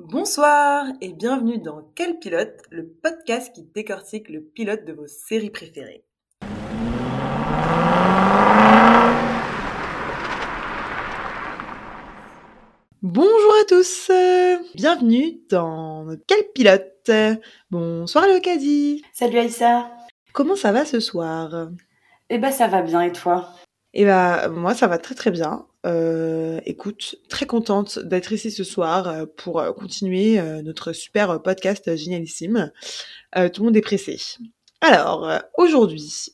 Bonsoir et bienvenue dans Quel pilote, le podcast qui décortique le pilote de vos séries préférées. Bonjour à tous, bienvenue dans Quel pilote. Bonsoir Léocadie. Salut Aïssa. Comment ça va ce soir? Eh ben ça va bien et toi? Eh ben moi ça va très très bien. Euh, écoute, très contente d'être ici ce soir euh, pour euh, continuer notre super podcast génialissime. tout le monde est pressé. Alors, aujourd'hui,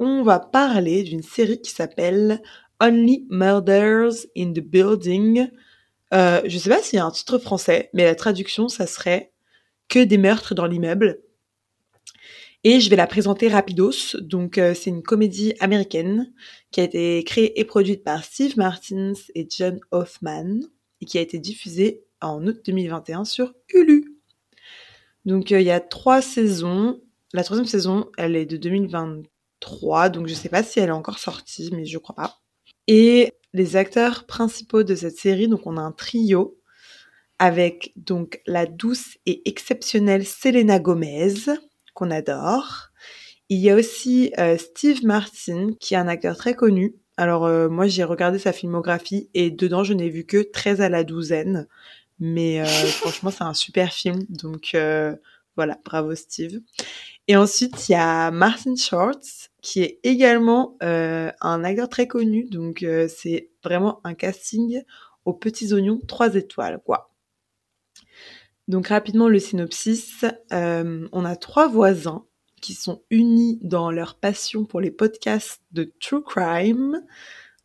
on va parler d'une série qui s'appelle Only Murders in the Building. Euh, je sais pas s'il y a un titre français, mais la traduction, ça serait Que des meurtres dans l'immeuble. Et je vais la présenter rapidos. Donc, euh, c'est une comédie américaine qui a été créée et produite par Steve Martins et John Hoffman et qui a été diffusée en août 2021 sur Hulu. Donc, euh, il y a trois saisons. La troisième saison, elle est de 2023, donc je sais pas si elle est encore sortie, mais je crois pas. Et les acteurs principaux de cette série, donc on a un trio avec donc la douce et exceptionnelle Selena Gomez, qu'on adore. Il y a aussi euh, Steve Martin, qui est un acteur très connu. Alors euh, moi j'ai regardé sa filmographie et dedans je n'ai vu que 13 à la douzaine. Mais euh, franchement c'est un super film. Donc voilà, bravo Steve. Et ensuite il y a Martin Short, qui est également un acteur très connu. Donc c'est vraiment un casting aux petits oignons 3 étoiles quoi. Donc rapidement le synopsis, euh, on a trois voisins qui sont unis dans leur passion pour les podcasts de true crime.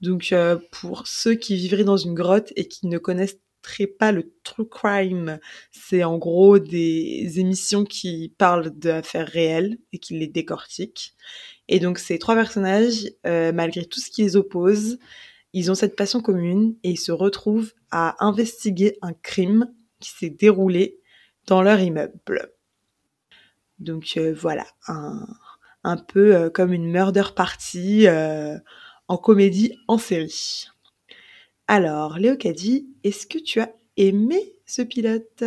Donc euh, pour ceux qui vivraient dans une grotte et qui ne connaissent pas le true crime, c'est en gros des émissions qui parlent d'affaires réelles et qui les décortiquent. Et donc ces trois personnages, euh, malgré tout ce qui les oppose, ils ont cette passion commune et ils se retrouvent à investiguer un crime qui s'est déroulé dans leur immeuble. Donc euh, voilà, un, un, peu euh, comme une murder party euh, en comédie en série. Alors, Léocadie, est-ce que tu as aimé ce pilote?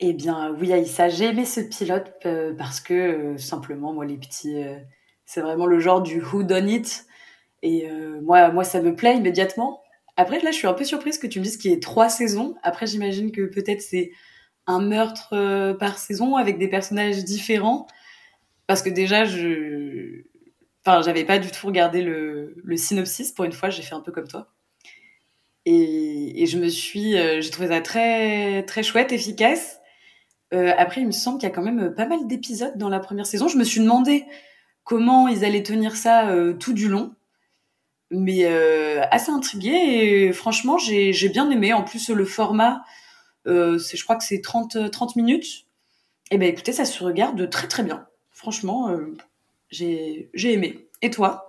Eh bien oui Aïssa, j'ai aimé ce pilote parce que simplement moi les petits, c'est vraiment le genre du who done it et moi, moi ça me plaît immédiatement. Après, là, je suis un peu surprise que tu me dises qu'il y ait trois saisons. Après, j'imagine que peut-être c'est un meurtre euh, par saison avec des personnages différents. Parce que déjà, je. Enfin, j'avais pas du tout regardé le, synopsis. Pour une fois, j'ai fait un peu comme toi. Et, et je me suis. Euh, j'ai trouvé ça très, très chouette, efficace. Euh, après, il me semble qu'il y a quand même pas mal d'épisodes dans la première saison. Je me suis demandé comment ils allaient tenir ça tout du long mais euh, assez intriguée et franchement j'ai bien aimé. En plus le format euh, je crois que c'est 30 30 minutes. Et eh ben écoutez ça se regarde très très bien. Franchement euh, j'ai aimé. Et toi?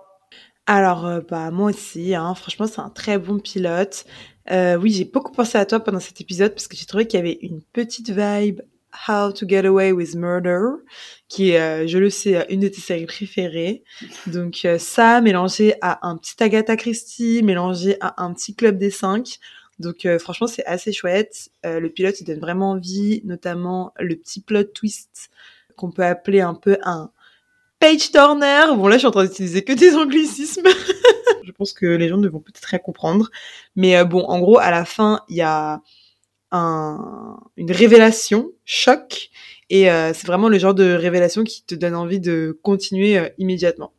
Alors bah moi aussi hein, franchement c'est un très bon pilote. Oui j'ai beaucoup pensé à toi pendant cet épisode parce que j'ai trouvé qu'il y avait une petite vibe How to Get Away with Murder, qui est, euh, je le sais, une de tes séries préférées. Donc euh, ça, mélangé à un petit Agatha Christie, mélangé à un petit Club des Cinq. Donc euh, franchement, c'est assez chouette. le pilote, il donne vraiment envie, notamment le petit plot twist qu'on peut appeler un peu un page turner. Bon là, je suis en train d'utiliser que des anglicismes. je pense que les gens ne vont peut-être rien comprendre. Mais bon, en gros, à la fin, il y a une révélation, choc, et euh, c'est vraiment le genre de révélation qui te donne envie de continuer euh, immédiatement.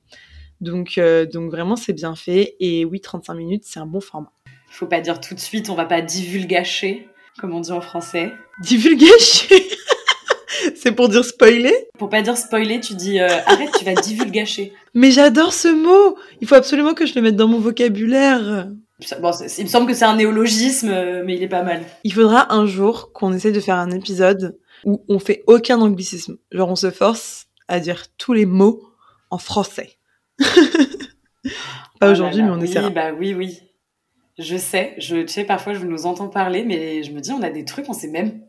Donc, euh, donc vraiment, c'est bien fait, et oui, 35 minutes, c'est un bon format. Faut pas dire tout de suite, on va pas divulgacher, comme on dit en français. Divulgacher? C'est pour dire spoiler? Pour pas dire spoiler, tu dis arrête, tu vas divulgacher. Mais j'adore ce mot Il faut absolument que je le mette dans mon vocabulaire Bon, il me semble que c'est un néologisme, euh, mais il est pas mal. Il faudra un jour qu'on essaie de faire un épisode où on fait aucun anglicisme. Genre, on se force à dire tous les mots en français. pas oh aujourd'hui, mais on oui, essaiera. Bah oui, oui. Je sais, je tu sais, parfois je nous entends parler, mais je me dis, on a des trucs, on sait même.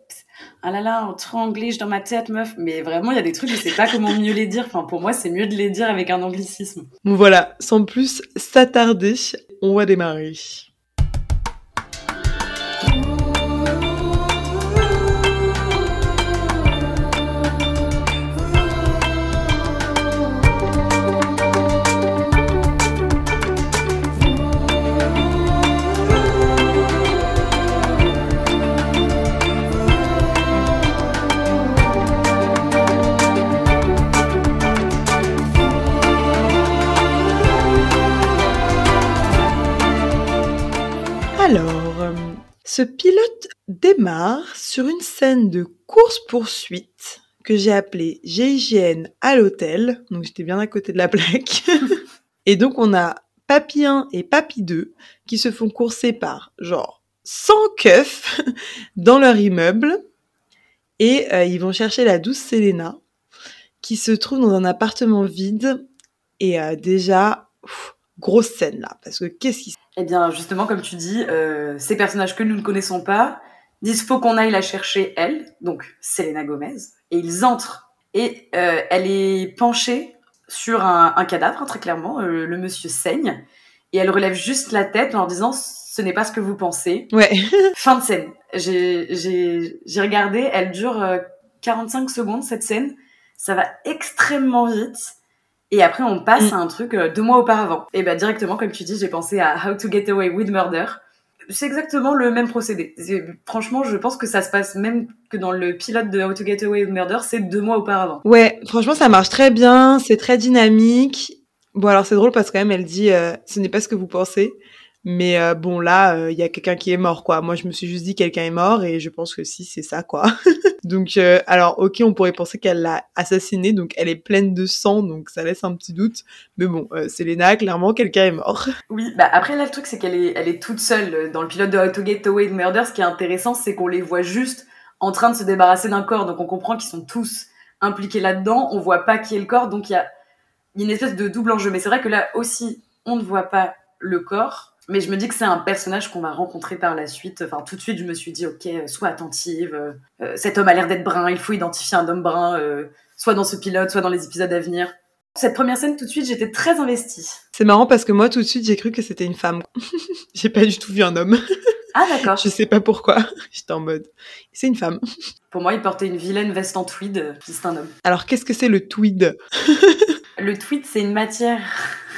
Ah là là, trop anglais dans ma tête, meuf. Mais vraiment, il y a des trucs, je sais pas comment mieux les dire. Enfin, pour moi, c'est mieux de les dire avec un anglicisme. Bon, voilà, sans plus s'attarder, on va démarrer. Ce pilote démarre sur une scène de course-poursuite que j'ai appelée GIGN à l'hôtel. Donc j'étais bien à côté de la plaque. et donc on a Papy 1 et Papy 2 qui se font courser par genre 100 keufs dans leur immeuble. Et euh, ils vont chercher la douce Selena qui se trouve dans un appartement vide. Et euh, déjà, grosse scène là. Parce que qu'est-ce qui se Eh bien, justement, comme tu dis, euh, ces personnages que nous ne connaissons pas disent faut qu'on aille la chercher, elle, donc Selena Gomez. Et ils entrent. Et euh, elle est penchée sur un, un cadavre, très clairement. Euh, le monsieur saigne. Et elle relève juste la tête en leur disant ce n'est pas ce que vous pensez. Ouais. Fin de scène. J'ai regardé, elle dure euh, 45 secondes cette scène. Ça va extrêmement vite. Et après, on passe Mm. à un truc euh, deux mois auparavant. Et bah directement, comme tu dis, j'ai pensé à How to Get Away with Murder. C'est exactement le même procédé. Franchement, je pense que ça se passe même que dans le pilote de How to Get Away with Murder, c'est deux mois auparavant. Ouais, franchement, ça marche très bien, c'est très dynamique. Bon, alors c'est drôle parce que quand même, elle dit euh, ce n'est pas ce que vous pensez. Mais euh, bon, là, euh, il y a quelqu'un qui est mort, quoi. Moi, je me suis juste dit quelqu'un est mort et je pense que si, c'est ça, quoi. donc, euh, alors, ok, on pourrait penser qu'elle l'a assassiné, donc elle est pleine de sang, donc ça laisse un petit doute. Mais bon, euh, Selena, clairement, quelqu'un est mort. Oui, bah après là le truc c'est qu'elle est, elle est toute seule dans le pilote de How to Get Away Murder. Ce qui est intéressant c'est qu'on les voit juste en train de se débarrasser d'un corps, donc on comprend qu'ils sont tous impliqués là-dedans. On voit pas qui est le corps, donc il y a une espèce de double enjeu. Mais c'est vrai que là aussi on ne voit pas le corps. Mais je me dis que c'est un personnage qu'on va rencontrer par la suite. Enfin, tout de suite, je me suis dit, ok, euh, sois attentive. euh, euh, cet homme a l'air d'être brun. Il faut identifier un homme brun, euh, soit dans ce pilote, soit dans les épisodes à venir. Cette première scène, tout de suite, j'étais très investie. C'est marrant parce que moi, tout de suite, j'ai cru que c'était une femme. j'ai pas du tout vu un homme. Ah d'accord. je sais pas pourquoi. J'étais en mode, c'est une femme. Pour moi, il portait une vilaine veste en tweed, puis c'est un homme. Alors, qu'est-ce que c'est le tweed? Le tweed, c'est une matière.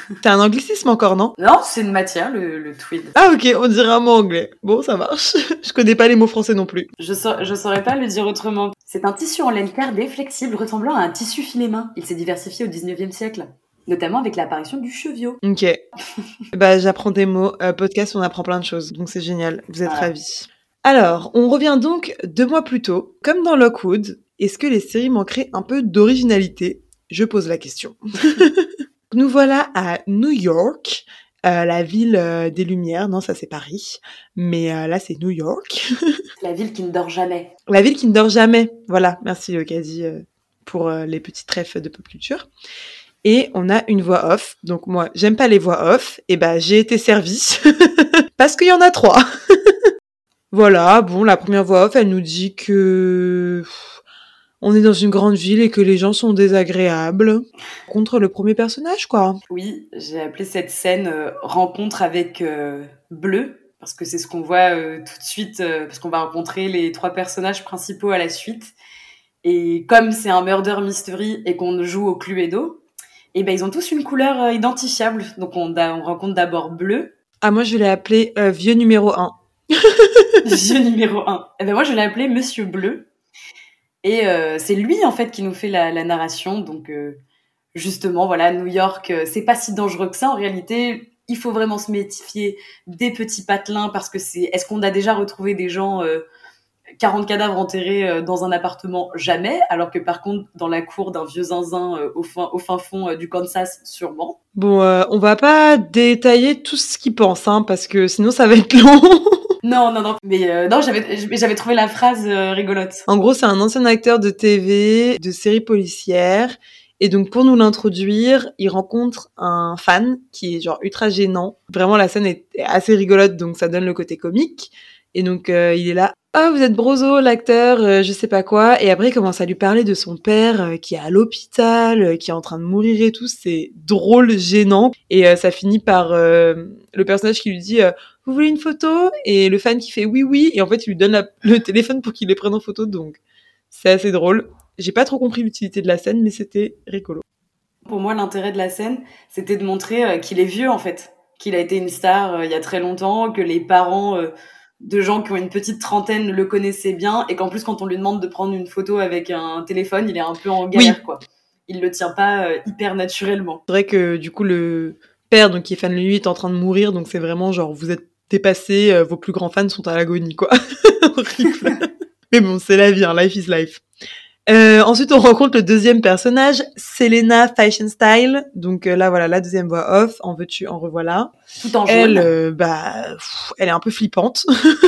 C'est un anglicisme encore, non? Non, c'est une matière, le, le tweed. Ah ok, on dirait un mot anglais. Bon, ça marche. Je connais pas les mots français non plus. Je, sa- je saurais pas le dire autrement. C'est un tissu en laine cardée, flexible, ressemblant à un tissu filet main. Il s'est diversifié au 19e siècle, notamment avec l'apparition du chevio. Ok. bah, j'apprends des mots. Euh, podcast, on apprend plein de choses. Donc c'est génial. Vous êtes Voilà. ravis. Alors, on revient donc deux mois plus tôt. Comme dans Lockwood, est-ce que les séries manqueraient un peu d'originalité? Je pose la question. Nous voilà à New York, euh, la ville euh, des Lumières. Non, ça c'est Paris. Mais euh, là, c'est New York. La ville qui ne dort jamais. La ville qui ne dort jamais. Voilà, merci Ocasi euh, pour les petites trèfles de pop culture. Et on a une voix off. Donc moi, j'aime pas les voix off. Et ben, j'ai été servie parce qu'il y en a trois. voilà, bon, la première voix off, elle nous dit que on est dans une grande ville et que les gens sont désagréables. Contre le premier personnage, quoi. Oui, j'ai appelé cette scène euh, rencontre avec euh, Bleu, parce que c'est ce qu'on voit euh, tout de suite, parce qu'on va rencontrer les trois personnages principaux à la suite. Et comme c'est un murder mystery et qu'on joue au Cluedo, et ben ils ont tous une couleur identifiable. Donc on, on rencontre d'abord Bleu, Ah, moi, je l'ai appelé vieux numéro 1. vieux numéro 1. Et ben moi je l'ai appelé Monsieur Bleu. Et euh, c'est lui en fait qui nous fait la, narration. Donc euh, justement voilà New York, euh, c'est pas si dangereux que ça en réalité. Il faut vraiment se méfier des petits patelins parce que c'est. Est-ce qu'on a déjà retrouvé des gens euh, 40 cadavres enterrés euh, dans un appartement? Jamais. Alors que par contre dans la cour d'un vieux zinzin euh, au fin au fin fond euh, du Kansas sûrement. Bon, euh, on va pas détailler tout ce qu'ils pensent, hein, parce que sinon ça va être long. Non non non. Mais euh, non j'avais trouvé la phrase euh, rigolote. En gros, c'est un ancien acteur de TV, de séries policières. Et donc, pour nous l'introduire, il rencontre un fan qui est genre ultra gênant. Vraiment, la scène est assez rigolote, donc ça donne le côté comique. Et donc, euh, il est là. Ah, vous êtes Brozo, l'acteur, euh, je sais pas quoi. Et après, il commence à lui parler de son père euh, qui est à l'hôpital, euh, qui est en train de mourir et tout. C'est drôle, gênant. Et ça finit par le personnage qui lui dit Vous voulez une photo? Et le fan qui fait oui, oui. Et en fait, il lui donne le téléphone pour qu'il les prenne en photo. Donc, c'est assez drôle. J'ai pas trop compris l'utilité de la scène, mais c'était rigolo. Pour moi, l'intérêt de la scène, c'était de montrer qu'il est vieux en fait, qu'il a été une star il y a très longtemps, que les parents de gens qui ont une petite trentaine le connaissaient bien, et qu'en plus, quand on lui demande de prendre une photo avec un téléphone, il est un peu en galère quoi. Il le tient pas euh, hyper naturellement. C'est vrai que du coup, le père, donc qui est fan de lui, est en train de mourir. Donc, c'est vraiment genre, vous êtes t'es passé, euh, vos plus grands fans sont à l'agonie, quoi. Mais bon, c'est la vie, hein, life is life. Euh, ensuite, on rencontre le deuxième personnage, Selena Fashion Style. Donc euh, là, voilà, la deuxième voix off. En veux-tu, en revoilà. Tout en jaune. Elle, euh, bah, pff, elle est un peu flippante.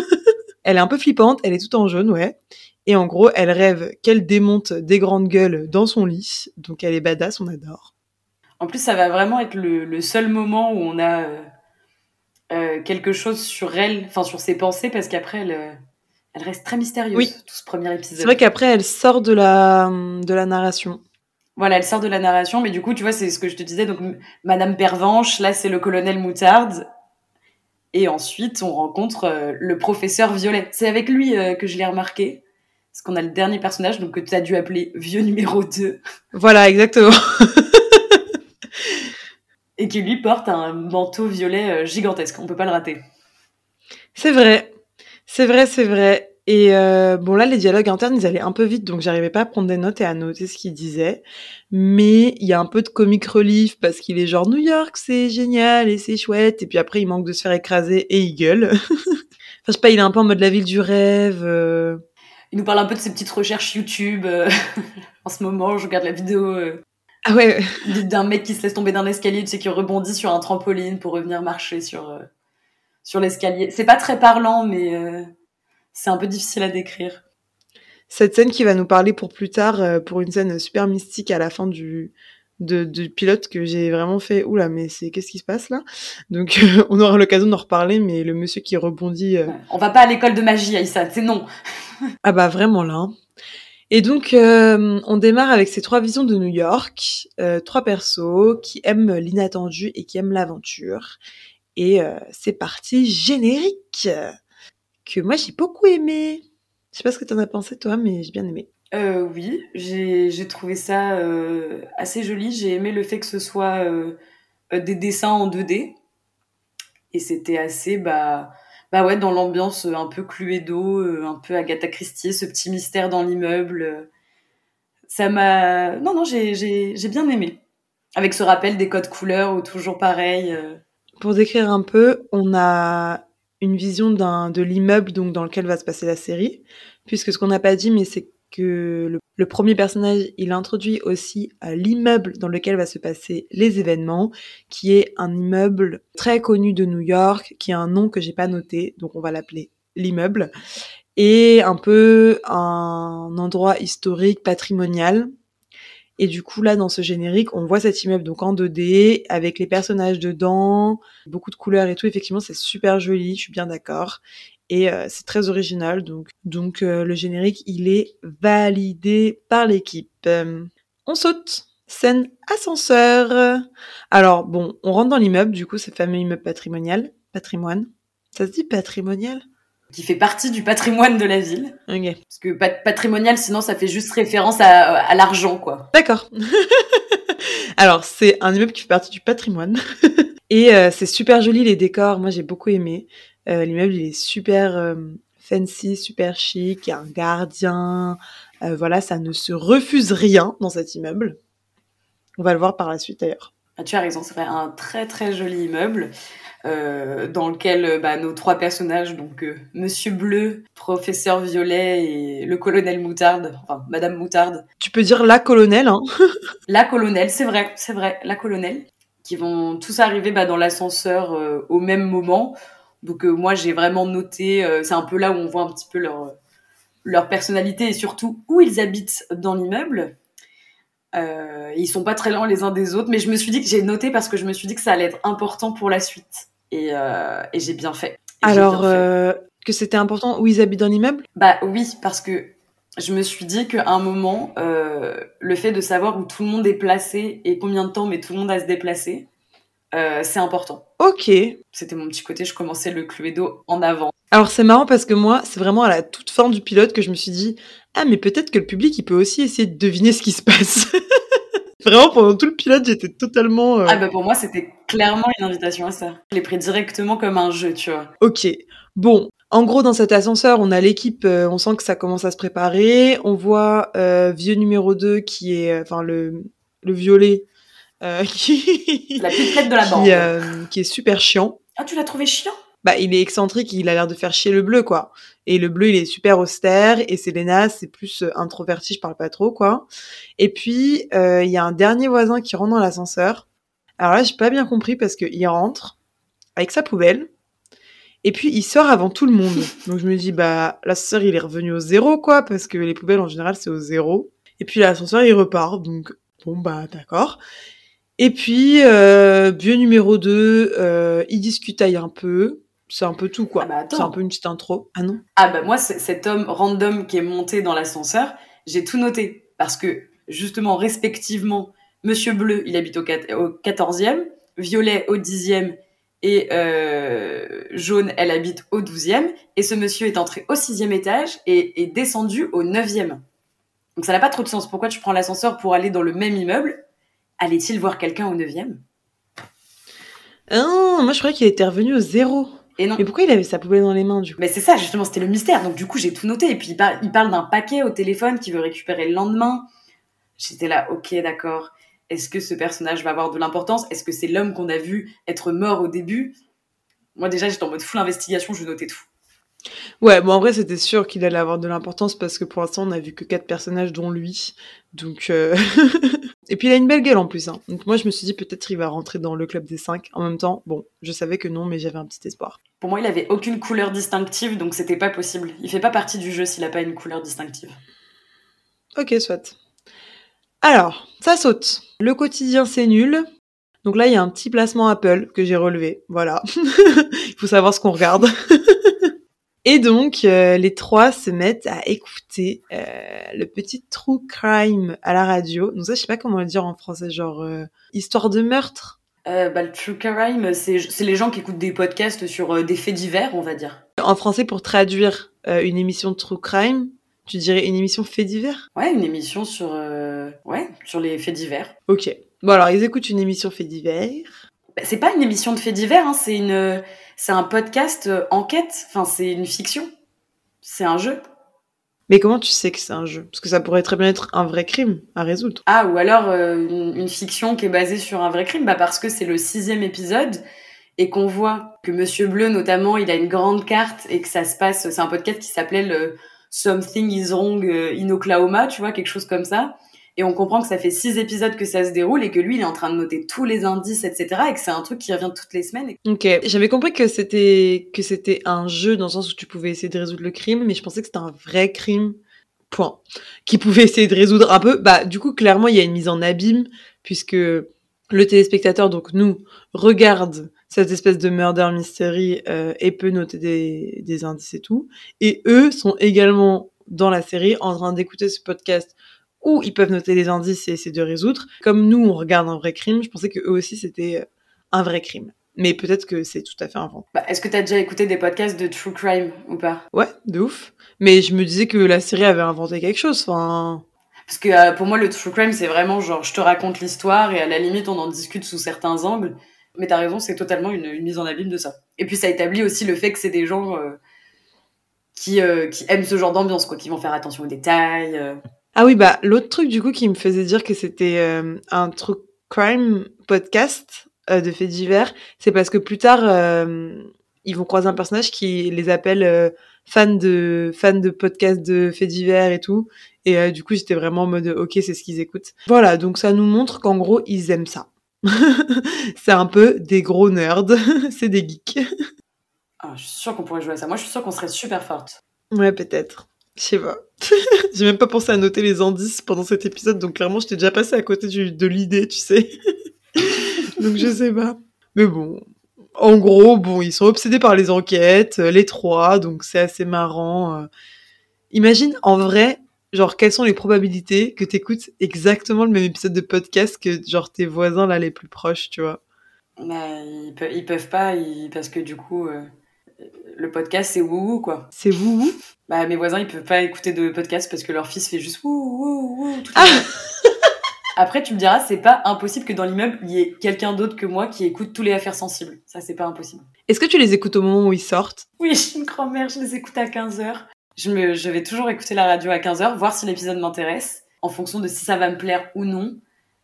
elle est un peu flippante. Elle est tout en jaune, ouais. Et en gros, elle rêve qu'elle démonte des grandes gueules dans son lit. Donc elle est badass, on adore. En plus, ça va vraiment être le, le seul moment où on a euh, quelque chose sur elle, enfin sur ses pensées, parce qu'après, elle, elle reste très mystérieuse, Oui. tout ce premier épisode. C'est vrai qu'après, elle sort de la, de la narration. Voilà, elle sort de la narration, mais du coup, tu vois, c'est ce que je te disais. Donc, Madame Pervenche, là, c'est le colonel Moutarde. Et ensuite, on rencontre euh, le professeur Violet. C'est avec lui euh, que je l'ai remarqué. Parce qu'on a le dernier personnage, donc que tu as dû appeler vieux numéro 2. Voilà, exactement. Et qui lui porte un manteau violet euh, gigantesque. On peut pas le rater. C'est vrai. C'est vrai, c'est vrai. Et euh, bon, là, les dialogues internes, ils allaient un peu vite, donc j'arrivais pas à prendre des notes et à noter ce qu'ils disaient. Mais il y a un peu de comic relief parce qu'il est genre New York, c'est génial et c'est chouette. Et puis après, il manque de se faire écraser et il gueule. enfin, je sais pas, il est un peu en mode la ville du rêve. euh. Il nous parle un peu de ses petites recherches YouTube. euh, en ce moment, je regarde la vidéo Ah ouais, d'un mec qui se laisse tomber d'un escalier, tu sais, qui rebondit sur un trampoline pour revenir marcher sur, sur l'escalier. C'est pas très parlant, mais euh, c'est un peu difficile à décrire. cette scène qui va nous parler pour plus tard, euh, pour une scène super mystique à la fin du, de, pilote que j'ai vraiment fait. Oula, mais c'est qu'est-ce qui se passe là? Donc, euh, on aura l'occasion d'en reparler, mais le monsieur qui rebondit. euh. On va pas à l'école de magie, Aïssa, c'est non. Ah bah vraiment là. hein. Et donc euh, on démarre avec ces trois visions de New York, euh, trois persos qui aiment l'inattendu et qui aiment l'aventure. Et euh, c'est parti générique que moi j'ai beaucoup aimé. Je sais pas ce que t'en as pensé toi, mais j'ai bien aimé. Euh, oui, j'ai trouvé ça euh, assez joli. J'ai aimé le fait que ce soit euh, des dessins en 2D. Et c'était assez, bah, bah ouais, dans l'ambiance un peu Cluedo, un peu Agatha Christie, ce petit mystère dans l'immeuble. Ça m'a... Non, non, j'ai bien aimé. Avec ce rappel des codes couleurs, ou toujours pareil. Pour décrire un peu, on a une vision de l'immeuble donc dans lequel va se passer la série, puisque ce qu'on n'a pas dit, mais c'est que le, premier personnage, il introduit aussi l'immeuble dans lequel va se passer les événements, qui est un immeuble très connu de New York, qui a un nom que j'ai pas noté, donc on va l'appeler l'immeuble, et un peu un endroit historique, patrimonial. Et du coup, là, dans ce générique, on voit cet immeuble donc en 2D, avec les personnages dedans, beaucoup de couleurs et tout. Effectivement, c'est super joli, je suis bien d'accord. Et euh, c'est très original, donc, donc euh, le générique, il est validé par l'équipe. Euh, on saute. Scène ascenseur. Alors, bon, on rentre dans l'immeuble, du coup, ce fameux immeuble patrimonial. Patrimoine. Ça se dit patrimonial? Qui fait partie du patrimoine de la ville. Ok. Parce que pat- patrimonial, sinon, ça fait juste référence à, à l'argent, quoi. D'accord. Alors, c'est un immeuble qui fait partie du patrimoine. Et euh, c'est super joli, les décors. Moi, j'ai beaucoup aimé. Euh, L'immeuble, il est super euh, fancy, super chic. Il y a un gardien. Euh, voilà, ça ne se refuse rien dans cet immeuble. On va le voir par la suite, d'ailleurs. Ah, tu as raison, c'est vrai, un très très joli immeuble euh, dans lequel euh, bah, nos trois personnages, donc euh, Monsieur Bleu, Professeur Violet et le colonel Moutarde, enfin Madame Moutarde, Tu peux dire la colonel, hein. la colonelle, c'est vrai, c'est vrai, la colonelle, qui vont tous arriver bah, dans l'ascenseur euh, au même moment. Donc moi j'ai vraiment noté, c'est un peu là où on voit un petit peu leur, leur personnalité et surtout où ils habitent dans l'immeuble. Euh, ils sont pas très loin les uns des autres, mais je me suis dit que j'ai noté parce que je me suis dit que ça allait être important pour la suite. Et, euh, et j'ai bien fait. Et Alors, bien fait. euh, que c'était important où ils habitent dans l'immeuble? Bah oui, parce que je me suis dit qu'à un moment, euh, le fait de savoir où tout le monde est placé et combien de temps met tout le monde à se déplacer, c'est important. Ok. C'était mon petit côté, je commençais le Cluedo en avant. Alors c'est marrant parce que moi, c'est vraiment à la toute fin du pilote que je me suis dit ah mais peut-être que le public il peut aussi essayer de deviner ce qui se passe. vraiment pendant tout le pilote, j'étais totalement euh, Ah bah pour moi, c'était clairement une invitation à ça. Je l'ai pris directement comme un jeu, tu vois. OK. Bon, en gros dans cet ascenseur, on a l'équipe euh, on sent que ça commence à se préparer, on voit euh, vieux numéro 2 qui est euh, enfin le le violet qui La petite tête de la bande. qui, qui est super chiant. Ah, tu l'as trouvé chiant? Bah, il est excentrique, il a l'air de faire chier le bleu, quoi. Et le bleu, il est super austère, et Selena, c'est plus euh, introverti, je parle pas trop, quoi. Et puis, euh, il y a un dernier voisin qui rentre dans l'ascenseur. Alors là, j'ai pas bien compris parce qu'il rentre avec sa poubelle, et puis il sort avant tout le monde. Donc je me dis, bah, l'ascenseur, il est revenu au zéro, quoi, parce que les poubelles, en général, c'est au zéro. Et puis l'ascenseur, il repart, donc bon, bah, d'accord. Et puis, euh, vieux numéro 2, euh, il discutaille un peu c'est un peu tout quoi. Ah bah c'est un peu une petite intro. Ah non? Ah bah moi, cet homme random qui est monté dans l'ascenseur, j'ai tout noté. Parce que justement, respectivement, Monsieur Bleu, il habite au, 14e, Violet au 10e et euh, Jaune, elle habite au 12e. Et ce monsieur est entré au 6e étage et est descendu au 9e. Donc ça n'a pas trop de sens. Pourquoi tu prends l'ascenseur pour aller dans le même immeuble? Allait-il voir quelqu'un au 9e ah, moi je croyais qu'il était revenu au zéro. Mais pourquoi il avait sa poubelle dans les mains du coup? Mais c'est ça, justement, c'était le mystère. Donc du coup, j'ai tout noté. Et puis il, parle d'un paquet au téléphone qu'il veut récupérer le lendemain. J'étais là, ok, d'accord. Est-ce que ce personnage va avoir de l'importance? Est-ce que c'est l'homme qu'on a vu être mort au début? Moi déjà, j'étais en mode full investigation, je notais tout. Ouais, bon en vrai c'était sûr qu'il allait avoir de l'importance parce que pour l'instant on a vu que quatre personnages dont lui, donc euh, et puis il a une belle gueule en plus. Hein. Donc moi je me suis dit peut-être il va rentrer dans le club des cinq. En même temps, bon, je savais que non, mais j'avais un petit espoir. Pour moi il avait aucune couleur distinctive, donc c'était pas possible. Il fait pas partie du jeu s'il a pas une couleur distinctive. Ok, soit. Alors, ça saute. Le quotidien c'est nul. Donc là il y a un petit placement Apple que j'ai relevé. Voilà, il faut savoir ce qu'on regarde. Et donc, euh, les trois se mettent à écouter euh, le petit true crime à la radio. Donc ça, je sais pas comment le dire en français, genre euh, histoire de meurtre. bah, le true crime, c'est les gens qui écoutent des podcasts sur des faits divers, on va dire. En français, pour traduire une émission de true crime, tu dirais une émission faits divers? Ouais, une émission sur, ouais, sur les faits divers. Ok. Bon alors, ils écoutent une émission faits divers. Bah, c'est pas une émission de faits divers, hein, c'est une c'est un podcast euh, enquête. Enfin, c'est une fiction. C'est un jeu. Mais comment tu sais que c'est un jeu? Parce que ça pourrait très bien être un vrai crime à résoudre. Ah, ou alors euh, une, fiction qui est basée sur un vrai crime. Bah parce que c'est le sixième épisode et qu'on voit que Monsieur Bleu notamment, il a une grande carte et que ça se passe. C'est un podcast qui s'appelait le Something is Wrong euh, in Oklahoma, tu vois, quelque chose comme ça et on comprend que ça fait six épisodes que ça se déroule et que lui il est en train de noter tous les indices etc et que c'est un truc qui revient toutes les semaines. Ok. J'avais compris que c'était que c'était un jeu dans le sens où tu pouvais essayer de résoudre le crime mais je pensais que c'était un vrai crime. Point. Qui pouvait essayer de résoudre un peu. Bah du coup clairement il y a une mise en abîme puisque le téléspectateur donc nous regarde cette espèce de murder mystery euh, et peut noter des, des indices et tout. Et eux sont également dans la série en train d'écouter ce podcast où ils peuvent noter les indices et essayer de résoudre. Comme nous, on regarde un vrai crime, je pensais que eux aussi c'était euh, un vrai crime. Mais peut-être que c'est tout à fait un vent. Bah, Est-ce que tu as déjà écouté des podcasts de true crime ou pas? Ouais, de ouf. Mais je me disais que la série avait inventé quelque chose. Enfin. Parce que euh, pour moi, le true crime, c'est vraiment genre, je te raconte l'histoire et à la limite, on en discute sous certains angles. Mais t'as raison, c'est totalement une, mise en abîme de ça. Et puis ça établit aussi le fait que c'est des gens euh, qui, qui aiment ce genre d'ambiance, quoi, qui vont faire attention aux détails. Ah oui, bah l'autre truc du coup qui me faisait dire que c'était euh, un true crime podcast euh, de faits divers, c'est parce que plus tard euh, ils vont croiser un personnage qui les appelle fans de fans de podcasts de faits divers et tout. Et du coup j'étais vraiment en mode ok c'est ce qu'ils écoutent. Voilà donc ça nous montre qu'en gros ils aiment ça. c'est un peu des gros nerds, c'est des geeks. Ah, je suis sûre qu'on pourrait jouer à ça. Moi je suis sûre qu'on serait super forte. Ouais peut-être. Je sais pas. J'ai même pas pensé à noter les indices pendant cet épisode, donc clairement, j'étais déjà passé à côté de l'idée, tu sais. donc je sais pas. Mais bon, en gros, bon, ils sont obsédés par les enquêtes, euh, les trois, donc c'est assez marrant. Euh. Imagine, en vrai, genre, quelles sont les probabilités que t'écoutes exactement le même épisode de podcast que, genre, tes voisins, là, les plus proches, tu vois? Bah, ils, peuvent, pas, parce que du coup, euh, le podcast, c'est wouhou, quoi. C'est wouhou Bah, mes voisins, ils peuvent pas écouter de podcast parce que leur fils fait juste wouhou, wouhou, tout ah Après, tu me diras, c'est pas impossible que dans l'immeuble, il y ait quelqu'un d'autre que moi qui écoute tous les affaires sensibles. Ça, c'est pas impossible. Est-ce que tu les écoutes au moment où ils sortent? Oui, je suis une grand-mère, je les écoute à 15h. Je, me, je vais toujours écouter la radio à 15h, voir si l'épisode m'intéresse, en fonction de si ça va me plaire ou non.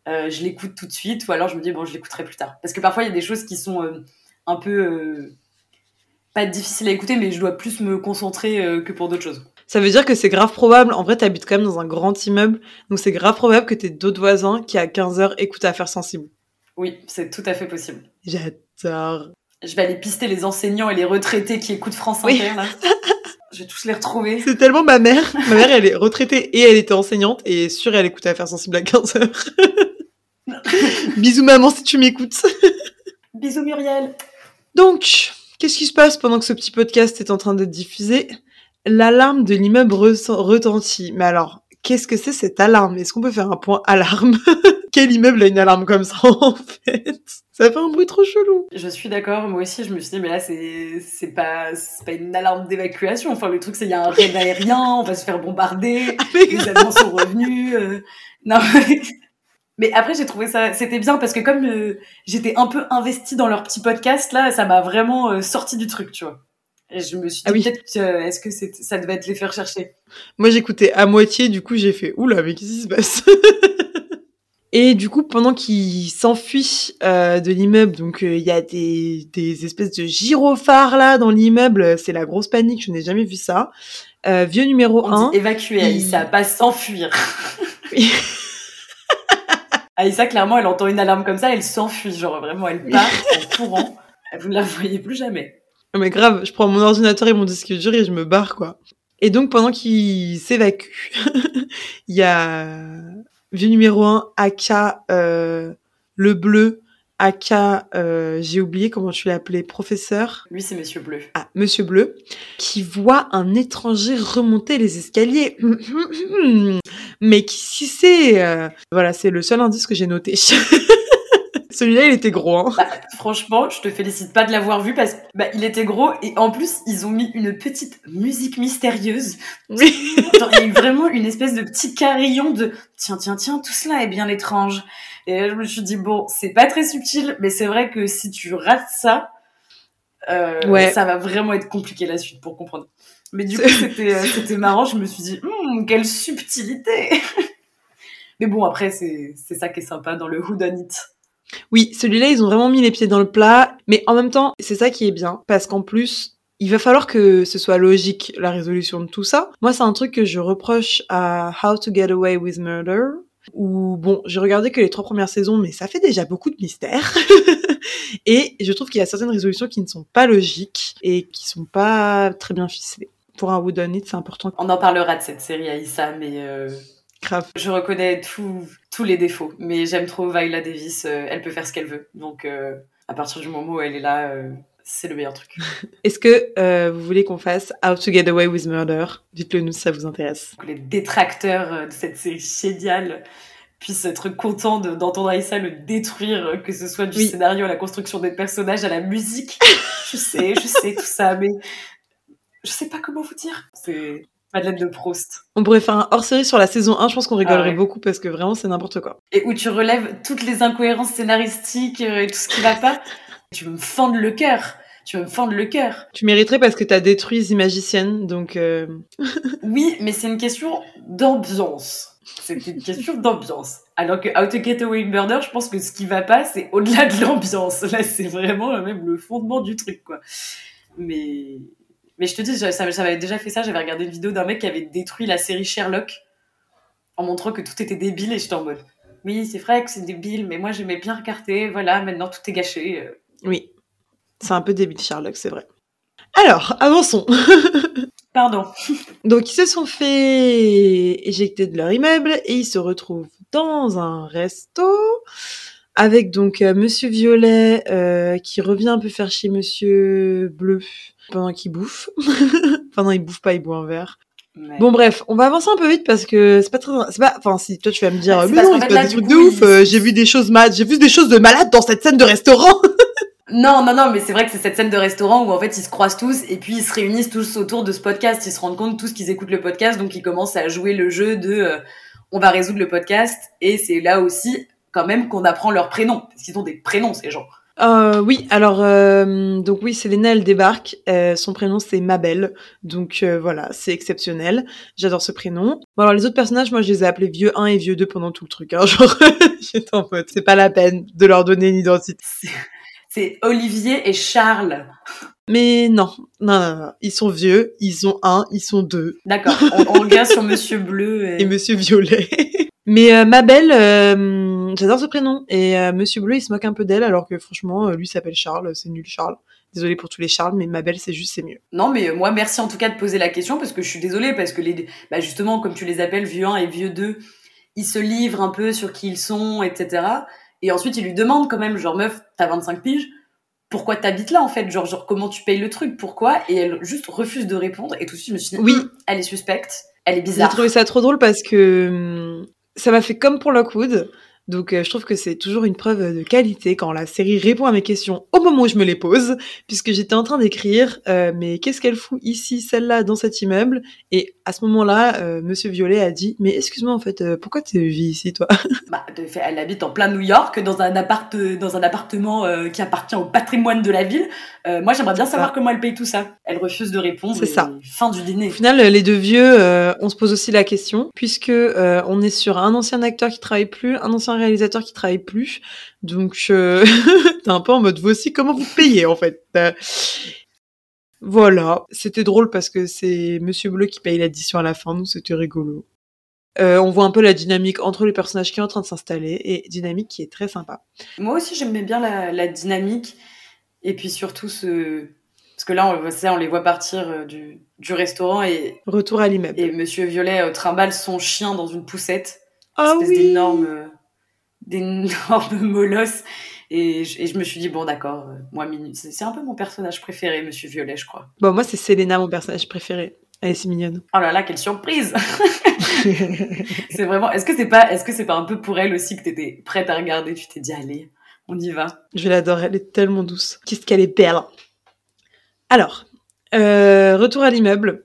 Euh, je l'écoute tout de suite, ou alors je me dis, bon, je l'écouterai plus tard. Parce que parfois, il y a des choses qui sont euh, un peu... Euh, pas difficile à écouter, mais je dois plus me concentrer euh, que pour d'autres choses. Ça veut dire que c'est grave probable, en vrai, t'habites quand même dans un grand immeuble, donc c'est grave probable que t'aies d'autres voisins qui, à 15h, écoutent Affaires Sensibles. Oui, c'est tout à fait possible. J'adore. Je vais aller pister les enseignants et les retraités qui écoutent France Inter, Oui. là. Je vais tous les retrouver. C'est tellement ma mère. Ma mère, elle est retraitée et elle était enseignante et sûre, elle écoutait Affaires Sensibles à 15h. Bisous maman si tu m'écoutes. Bisous Muriel. Donc, qu'est-ce qui se passe pendant que ce petit podcast est en train d'être diffusé L'alarme de l'immeuble re- retentit. Mais alors, qu'est-ce que c'est cette alarme? Est-ce qu'on peut faire un point alarme? Quel immeuble a une alarme comme ça en fait? Ça fait un bruit trop chelou. Je suis d'accord, moi aussi je me suis dit mais là c'est c'est pas c'est pas une alarme d'évacuation. Enfin le truc c'est il y a un raid aérien, on va se faire bombarder, Mais les Allemands sont revenus. euh, Non. Mais- après j'ai trouvé ça c'était bien parce que comme euh, j'étais un peu investie dans leur petit podcast là, ça m'a vraiment euh, sorti du truc, tu vois. Et je me suis dit Ah oui. peut-être euh, est-ce que c'est ça devait être les faire chercher? Moi j'écoutais à moitié, du coup j'ai fait oula mais qu'est-ce qui se passe? Et du coup pendant qu'il s'enfuit euh, de l'immeuble, donc euh, il y a des, des espèces de gyrophares là dans l'immeuble, c'est la grosse panique, je n'ai jamais vu ça. Euh, vieux numéro On 1. dit évacuer il- Aïssa, pas s'enfuir. Aïssa, clairement, elle entend une alarme comme ça, elle s'enfuit. Genre, vraiment, elle part en courant. Vous ne la voyez plus jamais. Non, mais grave, je prends mon ordinateur et mon disque dur et je me barre, quoi. Et donc, pendant qu'il s'évacue, il y a vieux numéro 1, AK, euh, le bleu, AK, euh, j'ai oublié comment tu l'appelais, professeur, Lui, c'est Monsieur Bleu. ah, monsieur bleu, qui voit un étranger remonter les escaliers. Mais qui si c'est euh, Voilà, c'est le seul indice que j'ai noté. Celui-là, il était gros, hein. Bah, franchement, je te félicite pas de l'avoir vu parce qu'il bah, il était gros et en plus, ils ont mis une petite musique mystérieuse. Oui. Genre, il y a eu vraiment une espèce de petit carillon de tiens, tiens, tiens, tout cela est bien étrange. Et là, je me suis dit, bon, c'est pas très subtil, mais c'est vrai que si tu rates ça, euh, Ouais. ça va vraiment être compliqué la suite pour comprendre. Mais du coup, c'était euh, c'était marrant, je me suis dit, Hum, quelle subtilité Mais bon, après, c'est ça qui est sympa dans le Who Done It. Oui, celui-là, ils ont vraiment mis les pieds dans le plat, mais en même temps, c'est ça qui est bien, parce qu'en plus, il va falloir que ce soit logique, la résolution de tout ça. Moi, c'est un truc que je reproche à How to Get Away with Murder, où, bon, j'ai regardé que les trois premières saisons, mais ça fait déjà beaucoup de mystères. et je trouve qu'il y a certaines résolutions qui ne sont pas logiques et qui sont pas très bien ficelées. Pour un Wooden It, c'est important. On en parlera de cette série Aïssa, mais euh, Grave. je reconnais tous tous les défauts. Mais j'aime trop Viola Davis, euh, elle peut faire ce qu'elle veut. Donc, euh, à partir du moment où elle est là, euh, c'est le meilleur truc. Est-ce que euh, vous voulez qu'on fasse How to Get Away with Murder? Dites-le nous si ça vous intéresse. que les détracteurs euh, de cette série géniale puissent être contents de- d'entendre Aïssa le détruire, euh, que ce soit du Oui. scénario à la construction des personnages, à la musique. je sais, je sais tout ça, mais je sais pas comment vous dire. C'est Madeleine de Proust. On pourrait faire un hors-série sur la saison 1, je pense qu'on rigolerait Ah ouais. beaucoup parce que vraiment c'est n'importe quoi. Et où tu relèves toutes les incohérences scénaristiques et tout ce qui va pas. Tu veux me fendre le cœur. Tu veux me fendre le cœur. Tu mériterais parce que t'as détruit The Magician, donc euh, Oui, mais c'est une question d'ambiance. C'est une question d'ambiance. Alors que How to Get Away with Murder, je pense que ce qui va pas, c'est au-delà de l'ambiance. Là, c'est vraiment euh, même le fondement du truc, quoi. Mais, mais je te dis, m'avait déjà fait ça. J'avais regardé une vidéo d'un mec qui avait détruit la série Sherlock en montrant que tout était débile et j'étais en mode, oui, c'est vrai que c'est débile, mais moi j'aimais bien regarder. Voilà, maintenant tout est gâché. Euh, oui. C'est un peu débile Sherlock, c'est vrai. Alors, avançons. Pardon. Donc ils se sont fait éjecter de leur immeuble et ils se retrouvent dans un resto avec donc euh, Monsieur Violet euh, qui revient un peu faire chier Monsieur Bleu pendant qu'il bouffe. enfin non, il bouffe pas, il boit un verre. Bon bref, on va avancer un peu vite parce que c'est pas très, c'est pas, enfin si toi tu vas me dire, euh, mais non, qu'en il se fait, passe là, des trucs de ouf, euh, j'ai vu des choses mal, j'ai vu des choses de malades dans cette scène de restaurant. Non, non, non, mais c'est vrai que c'est cette scène de restaurant où en fait ils se croisent tous et puis ils se réunissent tous autour de ce podcast. Ils se rendent compte tous qu'ils écoutent le podcast, donc ils commencent à jouer le jeu de euh, on va résoudre le podcast. Et c'est là aussi quand même qu'on apprend leurs prénoms parce qu'ils ont des prénoms ces gens. Euh, oui, alors euh, donc oui, Selena elle débarque. Euh, son prénom c'est Mabel, donc euh, voilà, c'est exceptionnel. J'adore ce prénom. Bon alors les autres personnages, moi je les ai appelés vieux 1 et vieux 2 pendant tout le truc. Hein, genre j'étais en mode, c'est pas la peine de leur donner une identité. C'est- Olivier et Charles. Mais non, non, non, non. Ils sont vieux, ils sont un, ils sont deux. D'accord, on, on regarde sur Monsieur Bleu. Et, Monsieur Violet. Mais euh, ma belle, euh, j'adore ce prénom. Et euh, Monsieur Bleu, il se moque un peu d'elle, alors que franchement, lui s'appelle Charles, c'est nul Charles. Désolée pour tous les Charles, mais ma belle, c'est juste, c'est mieux. Non, mais moi, merci en tout cas de poser la question, parce que je suis désolée, parce que les, bah justement, comme tu les appelles, vieux 1 et vieux 2, ils se livrent un peu sur qui ils sont, etc. Et ensuite, ils lui demandent quand même, genre, meuf, t'as 25 piges, pourquoi t'habites là en fait? Genre, genre comment tu payes le truc? Pourquoi? Et elle juste refuse de répondre. Et tout de suite je me suis dit oui. Hm, elle est suspecte elle est bizarre. j'ai trouvé ça trop drôle parce que hum, ça m'a fait comme pour Lockwood donc euh, je trouve que c'est toujours une preuve de qualité quand la série répond à mes questions au moment où je me les pose, puisque j'étais en train d'écrire euh, mais qu'est-ce qu'elle fout ici, celle-là, dans cet immeuble? Et à ce moment-là, euh, Monsieur Violet a dit mais excuse-moi en fait, euh, pourquoi tu vis ici toi? Bah de fait, elle habite en plein New York dans un appart, dans un appartement euh, qui appartient au patrimoine de la ville. Euh, moi j'aimerais bien savoir Ça. comment elle paye tout ça. Elle refuse de répondre. C'est ça. Fin du dîner. Au final, les deux vieux, euh, on se pose aussi la question, puisque euh, on est sur un ancien acteur qui travaille plus, un ancien réalisateur qui travaille plus. Donc, euh, t'es un peu en mode, vous aussi, comment vous payez, en fait? Euh, Voilà, c'était drôle parce que c'est Monsieur Bleu qui paye l'addition à la fin, nous, c'était rigolo. Euh, on voit un peu la dynamique entre les personnages qui est en train de s'installer, et dynamique qui est très sympa. Moi aussi j'aimais bien la, la dynamique et puis surtout ce parce que là on, ça, on les voit partir euh, du, du restaurant et, Retour à l'immeuble. et Monsieur Violet euh, trimballe son chien dans une poussette. Ah espèce oui d'énorme euh, d'énorme molosse et je, et je me suis dit bon d'accord euh, moi c'est un peu mon personnage préféré Monsieur Violet je crois Bon, moi, c'est Selena, mon personnage préféré. Elle est si mignonne. oh là là quelle surprise c'est vraiment est-ce que c'est pas est-ce que c'est pas un peu pour elle aussi que t'étais prête à regarder tu t'es dit allez on y va Je l'adore, elle est tellement douce. Qu'est-ce qu'elle est belle. Alors, euh, retour à l'immeuble.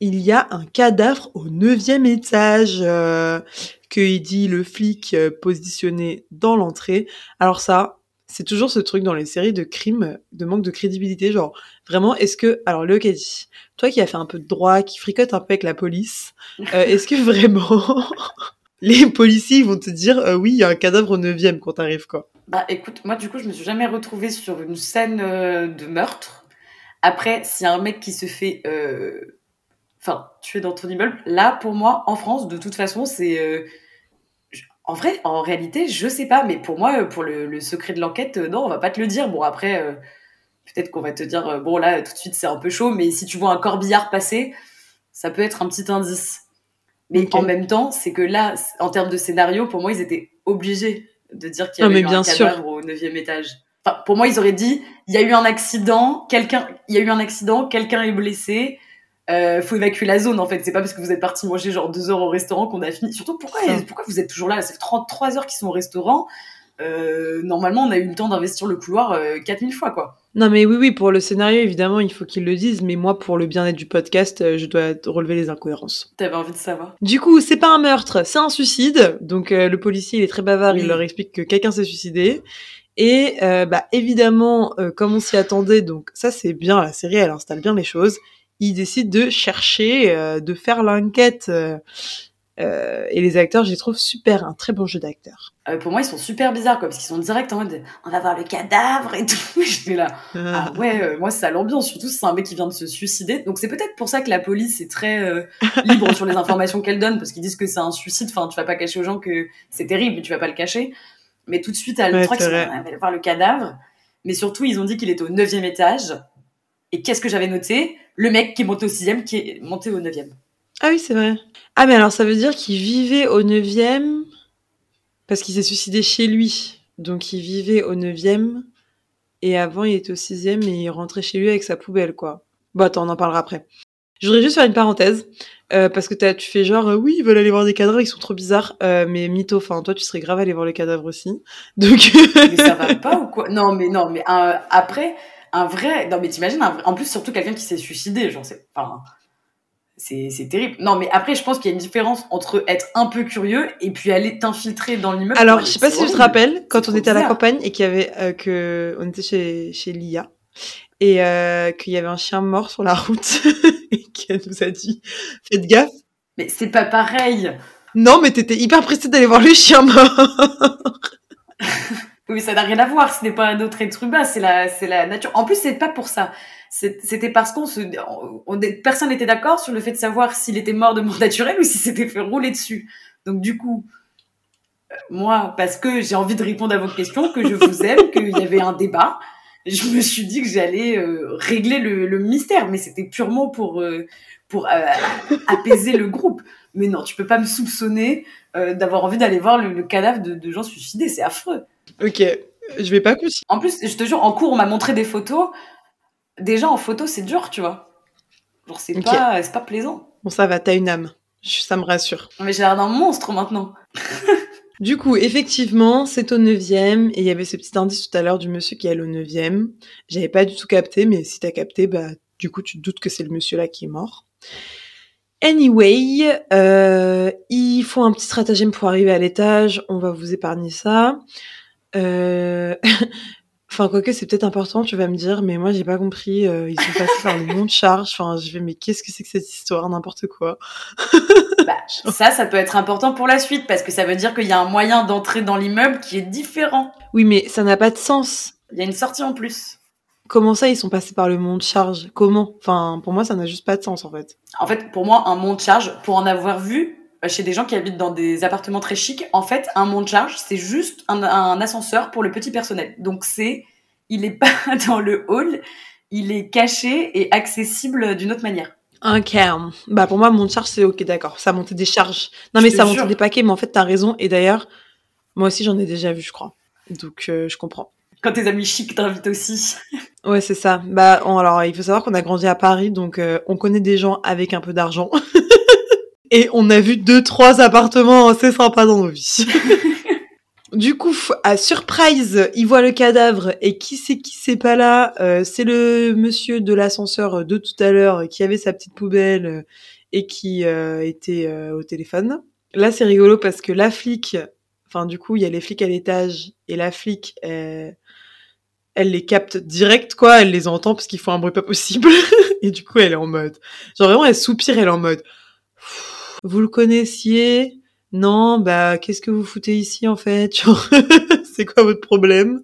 Il y a un cadavre au neuvième étage euh, que il dit le flic euh, positionné dans l'entrée. Alors ça, c'est toujours ce truc dans les séries de crimes, de manque de crédibilité. Genre, vraiment, est-ce que... Alors, dit, toi qui as fait un peu de droit, qui fricote un peu avec la police, euh, est-ce que vraiment... Les policiers vont te dire euh, oui, il y a un cadavre au neuvième quand t'arrives quoi? Bah écoute, moi du coup, je me suis jamais retrouvée sur une scène euh, de meurtre. Après, s'il y a un mec qui se fait, enfin, tuer dans ton immeuble, là, pour moi, en France, de toute façon, c'est, euh, en vrai, en réalité, je sais pas, mais pour moi, euh, pour le, le secret de l'enquête, euh, non, on va pas te le dire. Bon après, euh, peut-être qu'on va te dire, euh, bon là, tout de suite, c'est un peu chaud, mais si tu vois un corbillard passer, ça peut être un petit indice. Mais en même temps, c'est que là, en termes de scénario, pour moi, ils étaient obligés de dire qu'il y avait eu bien un sûr. cadavre au neuvième étage. Enfin, pour moi, ils auraient dit, il y a eu un accident, quelqu'un, il y a eu un accident, quelqu'un est blessé, euh, faut évacuer la zone, en fait. C'est pas parce que vous êtes parti manger genre deux heures au restaurant qu'on a fini. Surtout, pourquoi, pourquoi vous êtes toujours là? Ça fait 33 heures qu'ils sont au restaurant. Euh, normalement, on a eu le temps d'investir le couloir euh, 4000 fois, quoi. Non mais oui, oui, pour le scénario, évidemment, il faut qu'ils le disent, mais moi, pour le bien-être du podcast, euh, je dois relever les incohérences. T'avais envie de savoir. Du coup, c'est pas un meurtre, c'est un suicide. Donc euh, le policier, il est très bavard, Oui. il leur explique que quelqu'un s'est suicidé. Et bah évidemment, comme on s'y attendait, donc ça c'est bien, la série, elle installe bien les choses. Il décide de chercher, euh, de faire l'enquête. euh, euh, et les acteurs, je les trouve super, un très bon jeu d'acteurs. Euh, pour moi, ils sont super bizarres, quoi, parce qu'ils sont direct en mode, on va voir le cadavre et tout. J'étais là. Ah ouais, euh, moi c'est l'ambiance, surtout c'est un mec qui vient de se suicider. Donc c'est peut-être pour ça que la police est très libre sur les informations qu'elle donne, parce qu'ils disent que c'est un suicide. Enfin, tu vas pas cacher aux gens que c'est terrible, mais tu vas pas le cacher. Mais tout de suite, elle Ouais, vont aller voir le cadavre. Mais surtout, ils ont dit qu'il était au neuvième étage. Et qu'est-ce que j'avais noté? Le mec qui est monté au sixième, qui est monté au neuvième. Ah oui, c'est vrai. Ah, mais alors ça veut dire qu'il vivait au 9e parce qu'il s'est suicidé chez lui. Donc il vivait au 9e et avant il était au 6e et il rentrait chez lui avec sa poubelle, quoi. Bon, attends, on en parlera après. Je voudrais juste faire une parenthèse euh, parce que tu fais genre, euh, oui, ils veulent aller voir des cadavres, ils sont trop bizarres. Euh, mais mytho, enfin, toi, tu serais grave allé voir les cadavres aussi. Donc. Mais ça va pas ou quoi? Non, mais non, mais après, un vrai. Non, mais t'imagines, un en plus, surtout quelqu'un qui s'est suicidé, genre, c'est. Enfin, c'est c'est terrible. Non, mais après, je pense qu'il y a une différence entre être un peu curieux et puis aller t'infiltrer dans l'immeuble. Alors, je sais pas si tu te horrible. rappelles, quand on était à la campagne et qu'il y avait euh, que on était chez chez Lia et euh, qu'il y avait un chien mort sur la route et qu'elle nous a dit faites gaffe. Mais c'est pas pareil. Non, mais t'étais hyper pressée d'aller voir le chien mort. Oui, ça n'a rien à voir. Ce n'est pas un autre être humain, c'est la, c'est la nature. En plus, c'est pas pour ça. C'était parce qu'on se, on, personne n'était d'accord sur le fait de savoir s'il était mort de mort naturelle ou s'il s'était fait rouler dessus. Donc du coup, euh, moi, parce que j'ai envie de répondre à vos questions, que je vous aime, qu'il y avait un débat, je me suis dit que j'allais euh, régler le, le, mystère, mais c'était purement pour euh, pour apaiser le groupe. Mais non, tu peux pas me soupçonner d'avoir envie d'aller voir le, cadavre de, de gens suicidés, c'est affreux. Ok, je vais pas continuer. En plus, je te jure, en cours, on m'a montré des photos. Déjà, en photo, c'est dur, tu vois. Genre, c'est pas, pas plaisant. Bon, ça va, t'as une âme. Ça me rassure. Mais j'ai l'air d'un monstre maintenant. du coup, effectivement, c'est au neuvième. Et il y avait ce petit indice tout à l'heure du monsieur qui est au neuvième. J'avais pas du tout capté, mais si t'as capté, bah, du coup, tu te doutes que c'est le monsieur là qui est mort. Anyway, euh, il faut un petit stratagème pour arriver à l'étage. On va vous épargner ça. Euh... enfin, quoique c'est peut-être important, tu vas me dire, mais moi j'ai pas compris. Euh, ils sont passés par le mont de charge. Enfin, je vais, mais qu'est-ce que c'est que cette histoire? N'importe quoi. bah, ça, ça peut être important pour la suite parce que ça veut dire qu'il y a un moyen d'entrer dans l'immeuble qui est différent. Oui, mais ça n'a pas de sens. Il y a une sortie en plus. Comment ça, ils sont passés par le mont de charge? Comment? Enfin, pour moi, ça n'a juste pas de sens en fait. En fait, pour moi, un mont de charge, pour en avoir vu, chez des gens qui habitent dans des appartements très chics, en fait, un mont de charge, c'est juste un, ascenseur pour le petit personnel. Donc c'est, il est pas dans le hall, il est caché et accessible d'une autre manière. Ok. Bah pour moi, mont de charge, c'est ok, d'accord. Ça montait des charges. Non mais ça montait des paquets, mais en fait, t'as raison. Et d'ailleurs, moi aussi, j'en ai déjà vu, je crois. Donc euh, je comprends. Quand tes amis chics t'invitent aussi. ouais, c'est ça. Bah alors, il faut savoir qu'on a grandi à Paris, donc euh, on connaît des gens avec un peu d'argent. Et on a vu deux, trois appartements assez sympas dans nos vies. du coup, à surprise, il voit le cadavre et qui c'est qui c'est pas là? Euh, C'est le monsieur de l'ascenseur de tout à l'heure qui avait sa petite poubelle euh, et qui euh, était au téléphone. Là, c'est rigolo parce que la flic, enfin du coup, il y a les flics à l'étage et la flic, elle les capte direct quoi, elle les entend parce qu'ils font un bruit pas possible et du coup, elle est en mode, genre vraiment, elle soupire, elle est en mode vous le connaissiez? Non, bah qu'est-ce que vous foutez ici en fait? C'est quoi votre problème?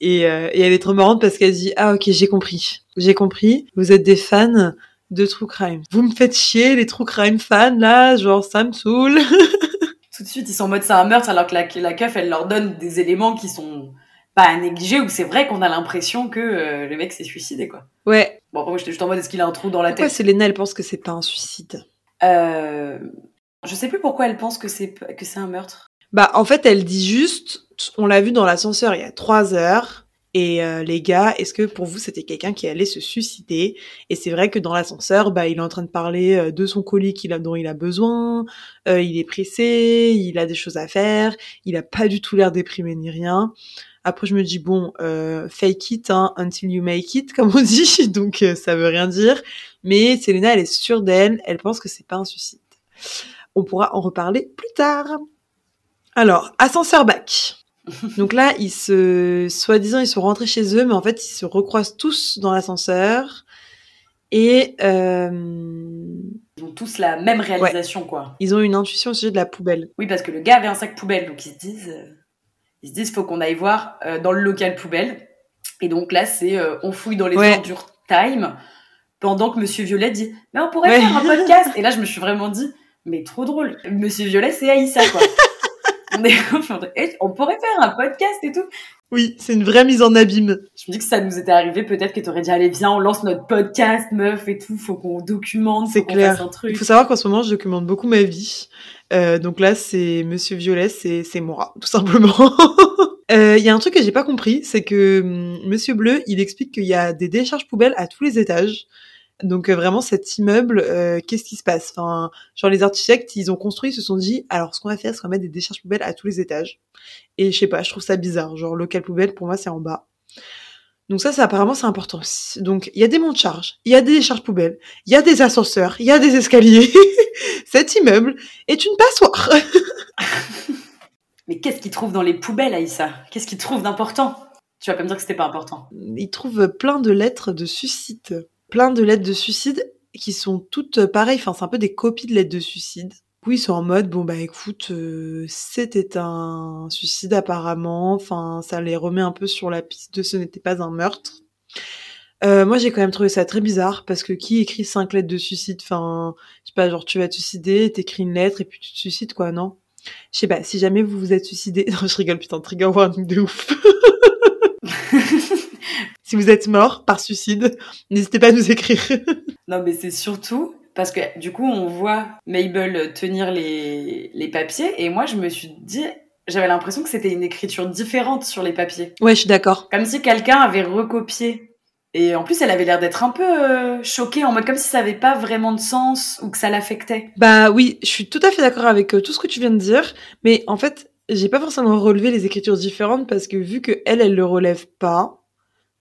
Et, euh, et, elle est trop marrante parce qu'elle dit ah ok j'ai compris, j'ai compris. Vous êtes des fans de true crime. Vous me faites chier les true crime fans là, genre ça me saoule. Tout de suite ils sont en mode c'est un meurtre alors que la, la keuf elle leur donne des éléments qui sont pas à négliger où c'est vrai qu'on a l'impression que euh, le mec s'est suicidé quoi. Ouais. Bon après moi j'étais juste en mode est-ce qu'il a un trou dans la Pourquoi tête? Selena elle pense que c'est pas un suicide? Euh, je sais plus pourquoi elle pense que c'est que c'est un meurtre. Bah en fait elle dit juste, on l'a vu dans l'ascenseur il y a trois heures. Et euh, les gars, est-ce que pour vous c'était quelqu'un qui allait se suicider? Et c'est vrai que dans l'ascenseur, bah il est en train de parler euh, de son colis qu'il a dont il a besoin. Euh, il est pressé, il a des choses à faire. Il a pas du tout l'air déprimé ni rien. Après je me dis bon, euh, fake it hein, until you make it comme on dit, donc ça veut rien dire. Mais Selena, elle est sûre d'elle, elle pense que c'est pas un suicide. On pourra en reparler plus tard. Alors, ascenseur bac. Donc là, ils se, soi-disant, ils sont rentrés chez eux, mais en fait, ils se recroisent tous dans l'ascenseur. Et euh... ils ont tous la même réalisation, quoi. Ils ont une intuition au sujet de la poubelle. Oui, parce que le gars avait un sac poubelle, donc ils se disent, euh, ils se disent, faut qu'on aille voir euh, dans le local poubelle. Et donc là, c'est, euh, on fouille dans les ordures time pendant que Monsieur Violet dit mais on pourrait faire un podcast! Et là je me suis vraiment dit mais trop drôle Monsieur Violet c'est Aïssa quoi. On, est... on pourrait faire un podcast et tout oui c'est une vraie mise en abîme. Je me dis que ça nous était arrivé peut-être que t'aurais dit allez viens on lance notre podcast meuf et tout faut qu'on documente c'est clair. un truc. il faut savoir qu'en ce moment je documente beaucoup ma vie euh, donc là c'est Monsieur Violet c'est moi tout simplement euh, il y a un truc que j'ai pas compris, c'est que hum, Monsieur Bleu, il explique qu'il y a des décharges poubelles à tous les étages. Donc euh, vraiment cet immeuble, euh, qu'est-ce qui se passe? Enfin, genre les architectes, ils ont construit, ils se sont dit, alors ce qu'on va faire, c'est qu'on va mettre des décharges poubelles à tous les étages. Et je sais pas, je trouve ça bizarre. Genre local poubelle, pour moi, c'est en bas. Donc ça, ça apparemment, c'est important. Donc il y a des monts de charge, il y a des décharges poubelles, il y a des ascenseurs, il y a des escaliers. Cet immeuble est une passoire. Mais qu'est-ce qu'ils trouvent dans les poubelles, Aïssa? Qu'est-ce qu'ils trouvent d'important? Tu vas pas me dire que c'était pas important. Ils trouvent plein de lettres de suicide plein de lettres de suicide qui sont toutes pareilles. Enfin, c'est un peu des copies de lettres de suicide. Oui, c'est en mode, bon bah écoute, euh, c'était un suicide apparemment, enfin ça les remet un peu sur la piste de ce n'était pas un meurtre. Euh, moi j'ai quand même trouvé ça très bizarre parce que qui écrit cinq lettres de suicide, enfin je sais pas, genre tu vas te suicider, t'écris une lettre et puis tu te suicides quoi, non? Je sais pas, si jamais vous vous êtes suicidé, non je rigole putain, trigger warning de ouf. si vous êtes mort par suicide, n'hésitez pas à nous écrire. non mais c'est surtout parce que du coup, on voit Mabel tenir les, les papiers et moi, je me suis dit, j'avais l'impression que c'était une écriture différente sur les papiers. Ouais, je suis d'accord. Comme si quelqu'un avait recopié. Et en plus, elle avait l'air d'être un peu euh, choquée, en mode comme si ça avait pas vraiment de sens ou que ça l'affectait. Bah oui, je suis tout à fait d'accord avec euh, tout ce que tu viens de dire, mais en fait, j'ai pas forcément relevé les écritures différentes parce que vu que elle, elle le relève pas,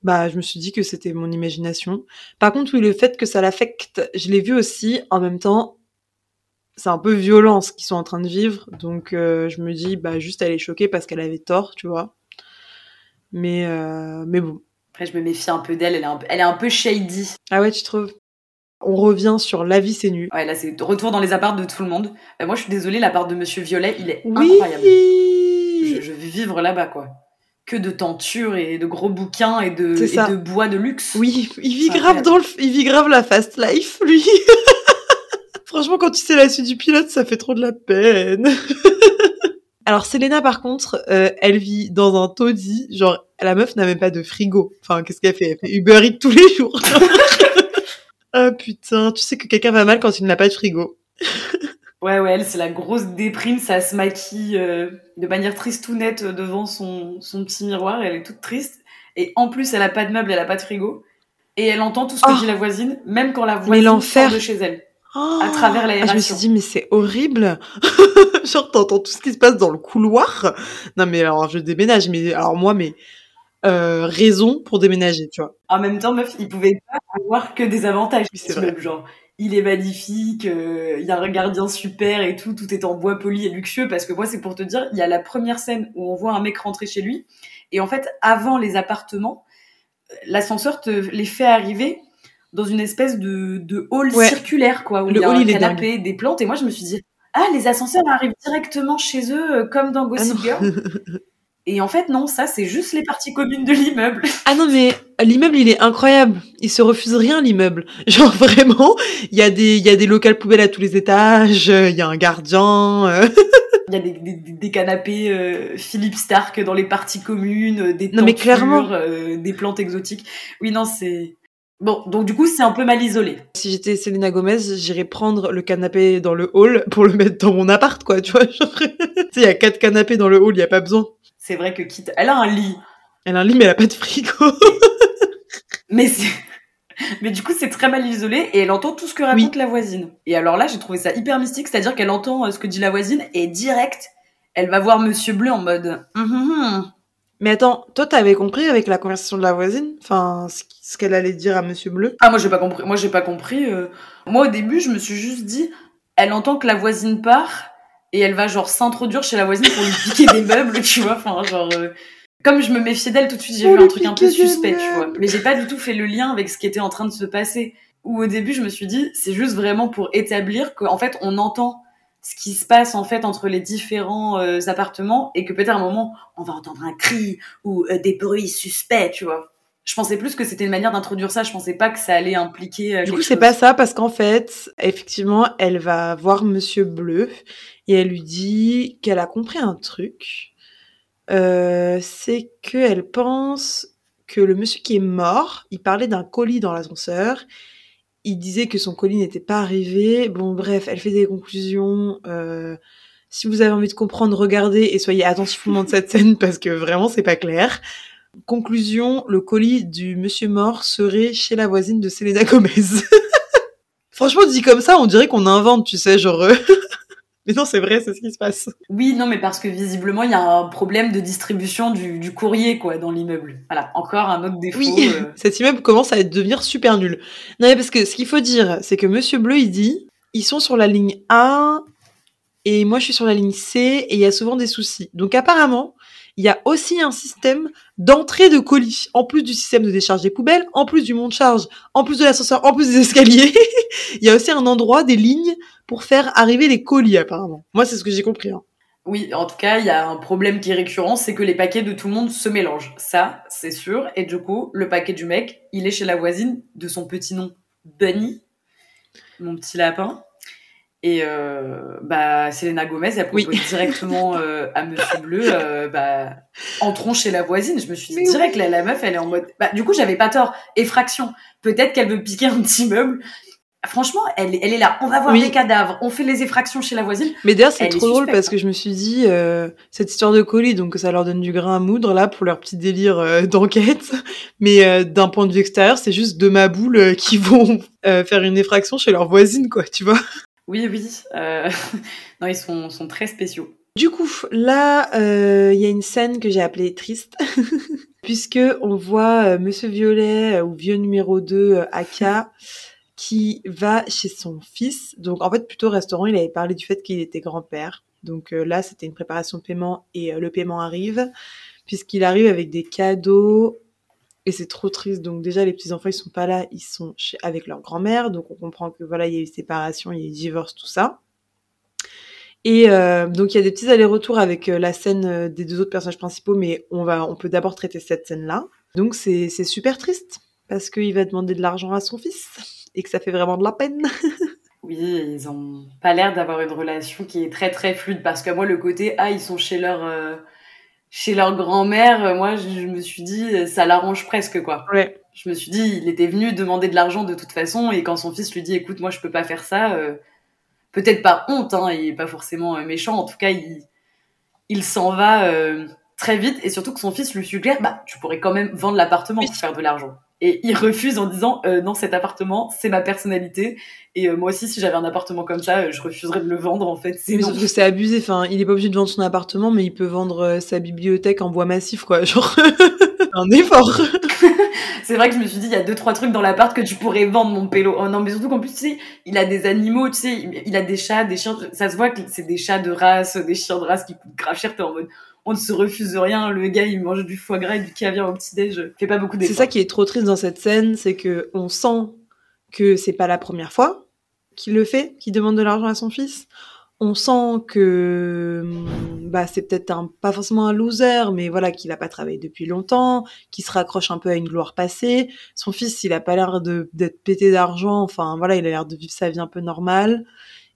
bah, je me suis dit que c'était mon imagination. Par contre, oui, le fait que ça l'affecte, je l'ai vu aussi. En même temps, c'est un peu violent ce qu'ils sont en train de vivre. Donc, euh, je me dis, bah, juste elle est choquée parce qu'elle avait tort, tu vois. Mais, euh, mais bon. Après, je me méfie un peu d'elle. Elle, elle, est un peu shady. Ah ouais, tu trouves? On revient sur La vie c'est nu. Ouais, là c'est retour dans les apparts de tout le monde. Euh, moi je suis désolée, l'appart de Monsieur Violet, il est incroyable. Je, je vais vivre là-bas quoi que de tentures et de gros bouquins et de, et de bois de luxe. Oui, il vit grave dans le, il vit grave la fast life, lui. Franchement, quand tu sais la suite du pilote, ça fait trop de la peine. Alors, Selena, par contre, euh, elle vit dans un taudis. Genre, la meuf n'a même pas de frigo. Enfin, qu'est-ce qu'elle fait? Elle fait Uber Eats tous les jours. ah putain, tu sais que quelqu'un va mal quand il n'a pas de frigo. Ouais, ouais, elle, c'est la grosse déprime, ça se maquille euh, de manière triste ou nette devant son, son petit miroir, elle est toute triste. Et en plus, elle a pas de meubles, elle a pas de frigo. Et elle entend tout ce que oh. dit la voisine, même quand la voisine sort de chez elle. à oh. travers l'aération. Ah, je me suis dit, mais c'est horrible. Genre, t'entends tout ce qui se passe dans le couloir. Non, mais alors, je déménage. Mais alors, moi, mais euh, raison pour déménager, tu vois. En même temps, meuf, il pouvait pas avoir que des avantages. c'est vrai. Genre, il est magnifique, euh, il y a un gardien super et tout, tout est en bois poli et luxueux parce que moi c'est pour te dire, il y a la première scène où on voit un mec rentrer chez lui et en fait avant les appartements, l'ascenseur te les fait arriver dans une espèce de, de hall circulaire quoi où il y a un canapé, des plantes et moi je me suis dit ah les ascenseurs arrivent directement chez eux euh, comme dans Gossip ah Girl. Et en fait, non, ça, c'est juste les parties communes de l'immeuble. Ah non, mais l'immeuble, il est incroyable. Il se refuse rien, l'immeuble. Genre, vraiment, il y, a des, il y a des locales poubelles à tous les étages, il y a un gardien. Euh. Il y a des, des, des canapés euh, Philippe Stark dans les parties communes, des non, mais clairement. Euh, des plantes exotiques. Oui, non, c'est... Bon, donc du coup, c'est un peu mal isolé. Si j'étais Selena Gomez, j'irais prendre le canapé dans le hall pour le mettre dans mon appart, quoi, tu vois. il y a quatre canapés dans le hall, il y a pas besoin c'est vrai que quitte, elle a un lit. Elle a un lit, mais elle a pas de frigo. mais c'est, mais du coup, c'est très mal isolé et elle entend tout ce que raconte la voisine. Et alors là, j'ai trouvé ça hyper mystique, c'est-à-dire qu'elle entend euh, ce que dit la voisine et direct, elle va voir Monsieur Bleu en mode. Hum, hum, hum. Mais attends, toi, t'avais compris avec la conversation de la voisine, enfin, ce qu'elle allait dire à Monsieur Bleu? Ah, moi, j'ai pas compris. Moi, j'ai pas compris. Euh. Moi, au début, je me suis juste dit, elle entend que la voisine part et elle va genre s'introduire chez la voisine pour lui piquer des meubles, tu vois. Enfin, genre, euh, comme je me méfiais d'elle tout de suite, j'ai vu un truc un peu suspect, tu vois. Mais j'ai pas du tout fait le lien avec ce qui était en train de se passer. Ou au début, je me suis dit, c'est juste vraiment pour établir qu'en fait, on entend ce qui se passe en fait entre les différents euh, appartements et que peut-être à un moment, on va entendre un cri ou euh, des bruits suspects, tu vois je pensais plus que c'était une manière d'introduire ça. Je pensais pas que ça allait impliquer. du coup, c'est pas ça parce qu'en fait, effectivement, elle va voir Monsieur Bleu et elle lui dit qu'elle a compris un truc. Euh, c'est qu'elle pense que le monsieur qui est mort, il parlait d'un colis dans l'ascenseur. Il disait que son colis n'était pas arrivé. Bon, bref, elle fait des conclusions. Euh, si vous avez envie de comprendre, regardez et soyez attentifs au moment de cette scène parce que vraiment, c'est pas clair. Conclusion, le colis du monsieur mort serait chez la voisine de Selena Gomez. Franchement, dit comme ça, on dirait qu'on invente, tu sais, genre... Mais non, c'est vrai, c'est ce qui se passe. Oui, non, mais parce que visiblement, il y a un problème de distribution du, courrier, quoi, dans l'immeuble. Voilà, encore un autre défaut. Oui, euh. cet immeuble commence à devenir super nul. Non, mais parce que ce qu'il faut dire, c'est que Monsieur Bleu, il dit, ils sont sur la ligne A, et moi, je suis sur la ligne C, et il y a souvent des soucis. Donc, apparemment, il y a aussi un système d'entrée de colis, en plus du système de décharge des poubelles, en plus du monte-charge, en plus de l'ascenseur, en plus des escaliers. il y a aussi un endroit, des lignes pour faire arriver les colis apparemment. Moi, c'est ce que j'ai compris. Hein. Oui, en tout cas, il y a un problème qui est récurrent, c'est que les paquets de tout le monde se mélangent. Ça, c'est sûr. Et du coup, le paquet du mec, il est chez la voisine de son petit nom, Bunny, mon petit lapin. Et euh, bah, Selena Gomez, elle propose directement euh, à Monsieur Bleu, euh, bah, entrons chez la voisine. Je me suis dit direct, la, la meuf, elle est en mode. Bah, du coup, j'avais pas tort. Effraction. Peut-être qu'elle veut piquer un petit meuble. Franchement, elle, elle est là. On va voir les cadavres. On fait les effractions chez la voisine. Mais d'ailleurs, c'est trop drôle parce que je me suis dit, euh, cette histoire de colis, donc ça leur donne du grain à moudre là pour leur petit délire euh, d'enquête. Mais euh, d'un point de vue extérieur, c'est juste deux maboules qui vont faire une effraction chez leur voisine, quoi, tu vois. Oui, oui. non, ils sont, très spéciaux. Du coup, là, il y a une scène que j'ai appelée triste. puisque on voit Monsieur Violet ou Vieux numéro 2, Aka qui va chez son fils. Donc en fait plutôt restaurant, il avait parlé du fait qu'il était grand-père. Donc euh, là c'était une préparation de paiement et euh, le paiement arrive puisqu'il arrive avec des cadeaux et c'est trop triste. Donc déjà les petits enfants ils sont pas là, ils sont chez, avec leur grand-mère. Donc on comprend que voilà il y a eu séparation, il y a eu divorce, tout ça. Et euh, donc il y a des petits allers-retours avec la scène des deux autres personnages principaux, mais on va, on peut d'abord traiter cette scène-là. Donc c'est super triste parce qu'il va demander de l'argent à son fils et que ça fait vraiment de la peine. oui, ils ont pas l'air d'avoir une relation qui est très très fluide parce que moi le côté ah ils sont chez leur euh, chez leur grand-mère, euh, moi je, me suis dit ça l'arrange presque quoi. Ouais. Je me suis dit il était venu demander de l'argent de toute façon et quand son fils lui dit écoute moi je peux pas faire ça, euh, peut-être pas honte hein, il est pas forcément méchant en tout cas il il s'en va très vite et surtout que son fils lui suggère bah tu pourrais quand même vendre l'appartement pour faire de l'argent et il refuse en disant euh, non cet appartement c'est ma personnalité. Et euh, moi aussi si j'avais un appartement comme ça euh, je refuserais de le vendre en fait. C'est que c'est abusé. Enfin il est pas obligé de vendre son appartement mais il peut vendre sa bibliothèque en bois massif quoi. Genre un effort. C'est vrai que je me suis dit il y a deux trois trucs dans l'appart que tu pourrais vendre mon pélo. Oh non mais surtout qu'en plus tu sais il a des animaux tu sais il a des chats des chiens. Ça se voit que c'est des chats de race des chiens de race qui coûtent grave cher. T'es en mode on ne se refuse rien. Le gars, il mange du foie gras et du caviar au petit-déj. Fait pas beaucoup d'efforts. C'est ça qui est trop triste dans cette scène, c'est que on sent que c'est pas la première fois qu'il le fait, qu'il demande de l'argent à son fils. On sent que bah c'est peut-être un pas forcément un loser, mais voilà qu'il a pas travaillé depuis longtemps, qu'il se raccroche un peu à une gloire passée. Son fils, il a pas l'air de d'être pété d'argent. Enfin voilà, il a l'air de vivre sa vie un peu normale.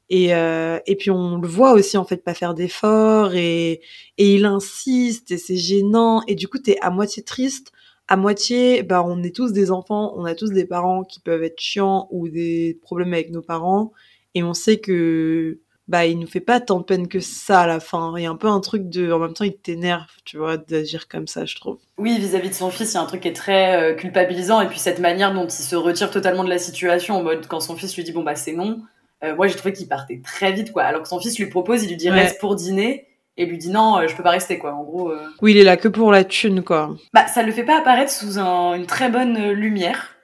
Et, euh, et puis on le voit aussi en fait pas faire d'efforts et, et il insiste et c'est gênant et du coup t'es à moitié triste, à moitié bah on est tous des enfants, on a tous des parents qui peuvent être chiants ou des problèmes avec nos parents et on sait que bah il nous fait pas tant de peine que ça à la fin. Il y a un peu un truc de en même temps il t'énerve, tu vois, d'agir comme ça, je trouve. Oui, vis-à-vis de son fils, il y a un truc qui est très euh, culpabilisant et puis cette manière dont il se retire totalement de la situation en mode quand son fils lui dit bon bah c'est non euh, moi j'ai trouvé qu'il partait très vite quoi. Alors que son fils lui propose il lui dit reste pour dîner. Et lui dit non euh, je peux pas rester quoi. En gros euh. oui il est là que pour la thune quoi. Bah ça le fait pas apparaître sous une très bonne lumière.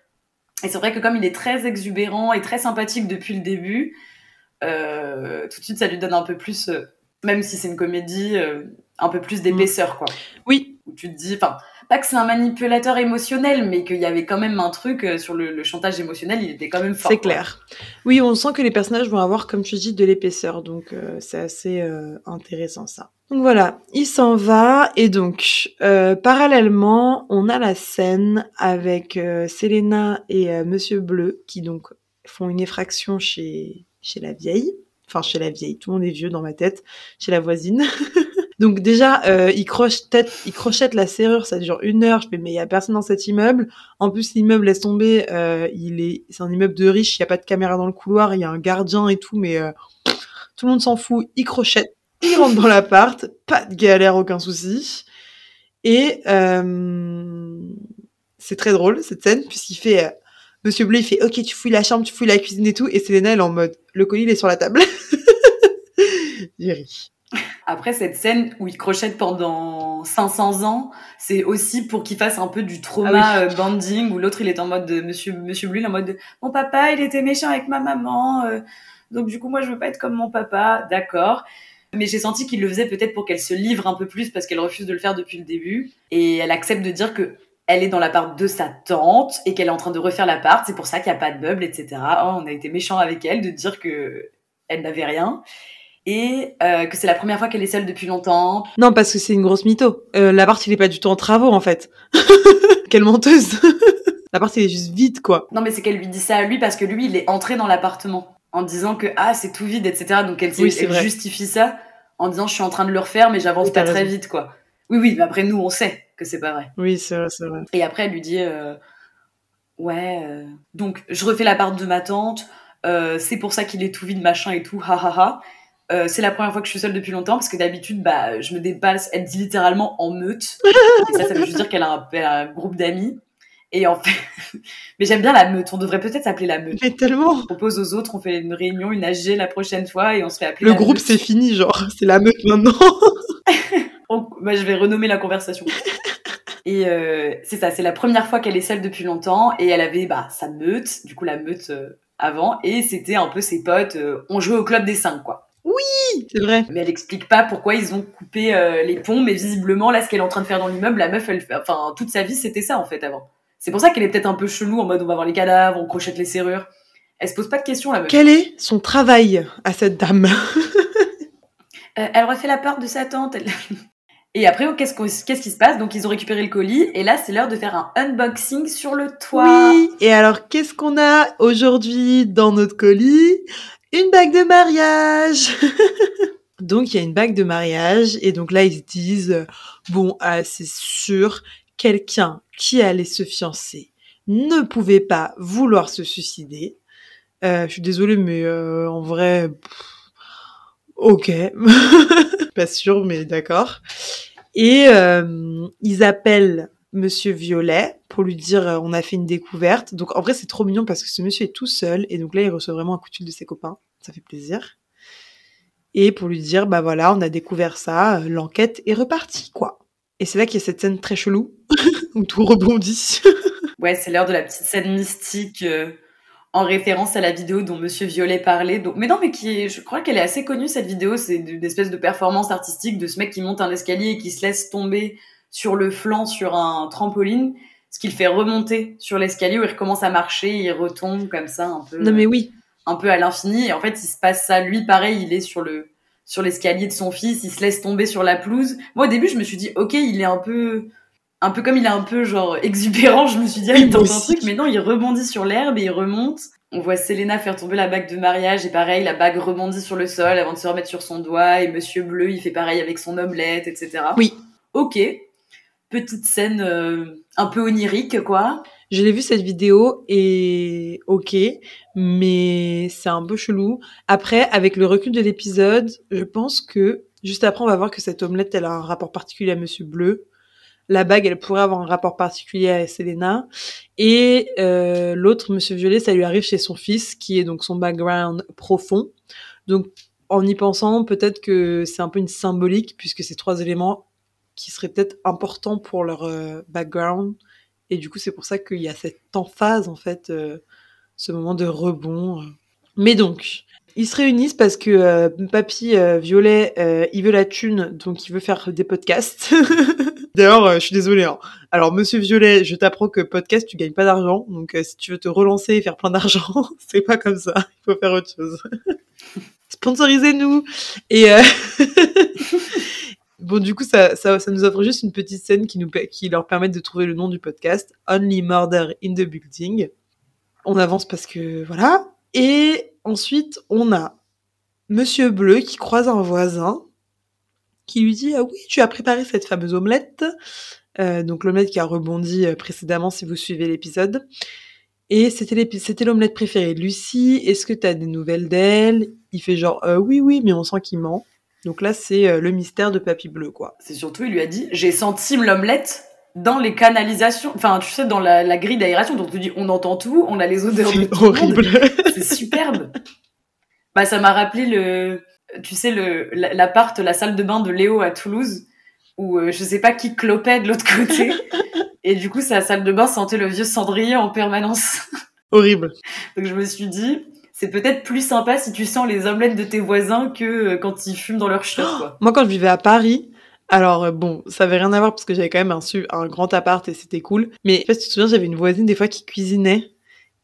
Et c'est vrai que comme il est très exubérant et très sympathique depuis le début tout de suite ça lui donne un peu plus même si c'est une comédie un peu plus d'épaisseur quoi. Oui. Où tu te dis enfin pas que c'est un manipulateur émotionnel, mais qu'il y avait quand même un truc euh, sur le, chantage émotionnel, il était quand même fort. C'est clair. Oui, on sent que les personnages vont avoir, comme tu dis, de l'épaisseur, donc euh, c'est assez euh, intéressant ça. Donc voilà, il s'en va et donc parallèlement, on a la scène avec Selena et Monsieur Bleu qui donc font une effraction chez chez la vieille, enfin chez la vieille, tout le monde est vieux dans ma tête, chez la voisine. Donc déjà, euh, il crochette, il crochette la serrure, ça dure une heure. Je mais il y a personne dans cet immeuble. En plus, l'immeuble laisse tomber. Euh, il est, c'est un immeuble de riche. Il y a pas de caméra dans le couloir. Il y a un gardien et tout, mais euh, tout le monde s'en fout. Il crochette, il rentre dans l'appart, pas de galère, aucun souci. Et c'est très drôle cette scène puisqu'il fait. Monsieur Bleu, il fait OK, tu fouilles la chambre, tu fouilles la cuisine et tout. Et Selena, elle est en mode le colis, est sur la table. J'ai ri. Après, cette scène où il crochette pendant 500 ans, c'est aussi pour qu'il fasse un peu du trauma ah euh, banding, où l'autre, il est en mode de Monsieur, Monsieur Blue, en mode de, mon papa, il était méchant avec ma maman, euh, donc du coup, moi, je veux pas être comme mon papa, d'accord. Mais j'ai senti qu'il le faisait peut-être pour qu'elle se livre un peu plus parce qu'elle refuse de le faire depuis le début. Et elle accepte de dire que elle est dans l'appart de sa tante et qu'elle est en train de refaire l'appart. C'est pour ça qu'il n'y a pas de meubles, etc. Oh, on a été méchant avec elle de dire que elle n'avait rien et euh, que c'est la première fois qu'elle est seule depuis longtemps. Non, parce que c'est une grosse mytho. Euh, l'appart, il est pas du tout en travaux, en fait. Quelle menteuse L'appart, il est juste vide, quoi. Non, mais c'est qu'elle lui dit ça à lui parce que lui, il est entré dans l'appartement en disant que ah, c'est tout vide, etc. Donc elle, justifie ça en disant je suis en train de le refaire, mais j'avance pas très vite, quoi. Oui, oui, mais après, nous, on sait que c'est pas vrai. Oui, c'est vrai, c'est vrai. Et après, elle lui dit euh, ouais, euh, donc je refais l'appart de ma tante. C'est pour ça qu'il est tout vide, machin et tout, ha ha ha. Euh, c'est la première fois que je suis seule depuis longtemps parce que d'habitude, bah, je me dépasse. Elle dit littéralement en meute. et ça, ça veut juste dire qu'elle a, un, groupe d'amis. Et en fait, mais j'aime bien la meute. On devrait peut-être s'appeler la meute. Mais tellement. On propose aux autres, on fait une réunion, une AG la prochaine fois et on se fait appeler. Le groupe, c'est fini, genre. C'est la meute maintenant. bah, je vais renommer la conversation. Et euh, c'est ça, c'est la première fois qu'elle est seule depuis longtemps et elle avait bah, sa meute, du coup la meute euh, avant, et c'était un peu ses potes. On jouait au club des cinq, quoi. Oui, c'est vrai. Mais elle explique pas pourquoi ils ont coupé euh, les ponts, mais visiblement, là, ce qu'elle est en train de faire dans l'immeuble, la meuf, elle, enfin, toute sa vie, c'était ça, en fait, avant. C'est pour ça qu'elle est peut-être un peu chelou, en mode on va voir les cadavres, on crochette les serrures. Elle se pose pas de questions, la meuf. Quel est son travail à cette dame? Euh, Elle refait la part de sa tante. Et après, oh, qu'est-ce, qu'est-ce qui se passe? Donc, ils ont récupéré le colis, et là, c'est l'heure de faire un unboxing sur le toit. Oui, et alors, qu'est-ce qu'on a aujourd'hui dans notre colis? Une bague de mariage Donc il y a une bague de mariage et donc là ils se disent bon ah, c'est sûr quelqu'un qui allait se fiancer ne pouvait pas vouloir se suicider. Euh, je suis désolée mais euh, en vrai ok pas sûr mais d'accord. Et euh, ils appellent Monsieur Violet pour lui dire euh, on a fait une découverte. Donc en vrai c'est trop mignon parce que ce monsieur est tout seul et donc là il reçoit vraiment un coup de fil de ses copains. Ça fait plaisir. Et pour lui dire bah voilà on a découvert ça, euh, l'enquête est repartie quoi. Et c'est là qu'il y a cette scène très chelou où tout rebondit. ouais c'est l'heure de la petite scène mystique. Euh, en référence à la vidéo dont Monsieur Violet parlait. Donc, mais non, mais qui est, je crois qu'elle est assez connue cette vidéo. C'est une espèce de performance artistique de ce mec qui monte un escalier et qui se laisse tomber sur le flanc sur un trampoline, ce qui le fait remonter sur l'escalier où il recommence à marcher, il retombe comme ça un peu. Non mais oui. Un peu à l'infini. Et en fait, il se passe ça. Lui, pareil, il est sur le sur l'escalier de son fils, il se laisse tomber sur la pelouse. Moi, au début, je me suis dit, ok, il est un peu, un peu comme il est un peu genre exubérant. Je me suis dit, ah, il tente un truc, mais non, il rebondit sur l'herbe et il remonte. On voit Selena faire tomber la bague de mariage et pareil, la bague rebondit sur le sol avant de se remettre sur son doigt et Monsieur Bleu, il fait pareil avec son omelette, etc. Oui. Ok petite scène euh, un peu onirique, quoi. Je l'ai vu cette vidéo et ok, mais c'est un peu chelou. Après, avec le recul de l'épisode, je pense que juste après, on va voir que cette omelette, elle a un rapport particulier à Monsieur Bleu. La bague, elle pourrait avoir un rapport particulier à Selena. Et euh, l'autre, Monsieur Violet, ça lui arrive chez son fils, qui est donc son background profond. Donc, en y pensant, peut-être que c'est un peu une symbolique, puisque ces trois éléments qui serait peut-être important pour leur euh, background. Et du coup, c'est pour ça qu'il y a cette emphase, en fait, euh, ce moment de rebond. Mais donc, ils se réunissent parce que euh, Papy Violet, il veut la thune, donc il veut faire des podcasts. D'ailleurs, je suis désolée. Hein. Alors, Monsieur Violet, je t'apprends que podcast, tu gagnes pas d'argent. Donc, si tu veux te relancer et faire plein d'argent, c'est pas comme ça. Il faut faire autre chose. Sponsorisez-nous. Et Bon, du coup, ça, ça, nous offre juste une petite scène qui, nous, qui leur permet de trouver le nom du podcast, Only Murder in the Building. On avance parce que voilà. Et ensuite, on a Monsieur Bleu qui croise un voisin qui lui dit Ah oui, tu as préparé cette fameuse omelette. Euh, donc l'omelette qui a rebondi euh, précédemment si vous suivez l'épisode. Et c'était l'omelette préférée de Lucie. Est-ce que tu as des nouvelles d'elle? Il fait genre euh, oui, oui, mais on sent qu'il ment. Donc là, c'est euh, le mystère de Papy Bleu, quoi. C'est surtout, il lui a dit, j'ai senti l'omelette dans les canalisations, enfin, tu sais, dans la, grille d'aération. Donc tu dis, on entend tout, on a les odeurs de tout horrible. C'est superbe. bah, ça m'a rappelé le, tu sais, le, l'appart, la, salle de bain de Léo à Toulouse, où euh, je sais pas qui clopait de l'autre côté. Et du coup, sa salle de bain sentait le vieux cendrier en permanence. Horrible. Donc je me suis dit, c'est peut-être plus sympa si tu sens les omelettes de tes voisins que euh, quand ils fument dans leur shop, quoi. Moi, quand je vivais à Paris, alors euh, bon, ça avait rien à voir parce que j'avais quand même un, un grand appart et c'était cool. Mais je sais pas si tu te souviens, j'avais une voisine des fois qui cuisinait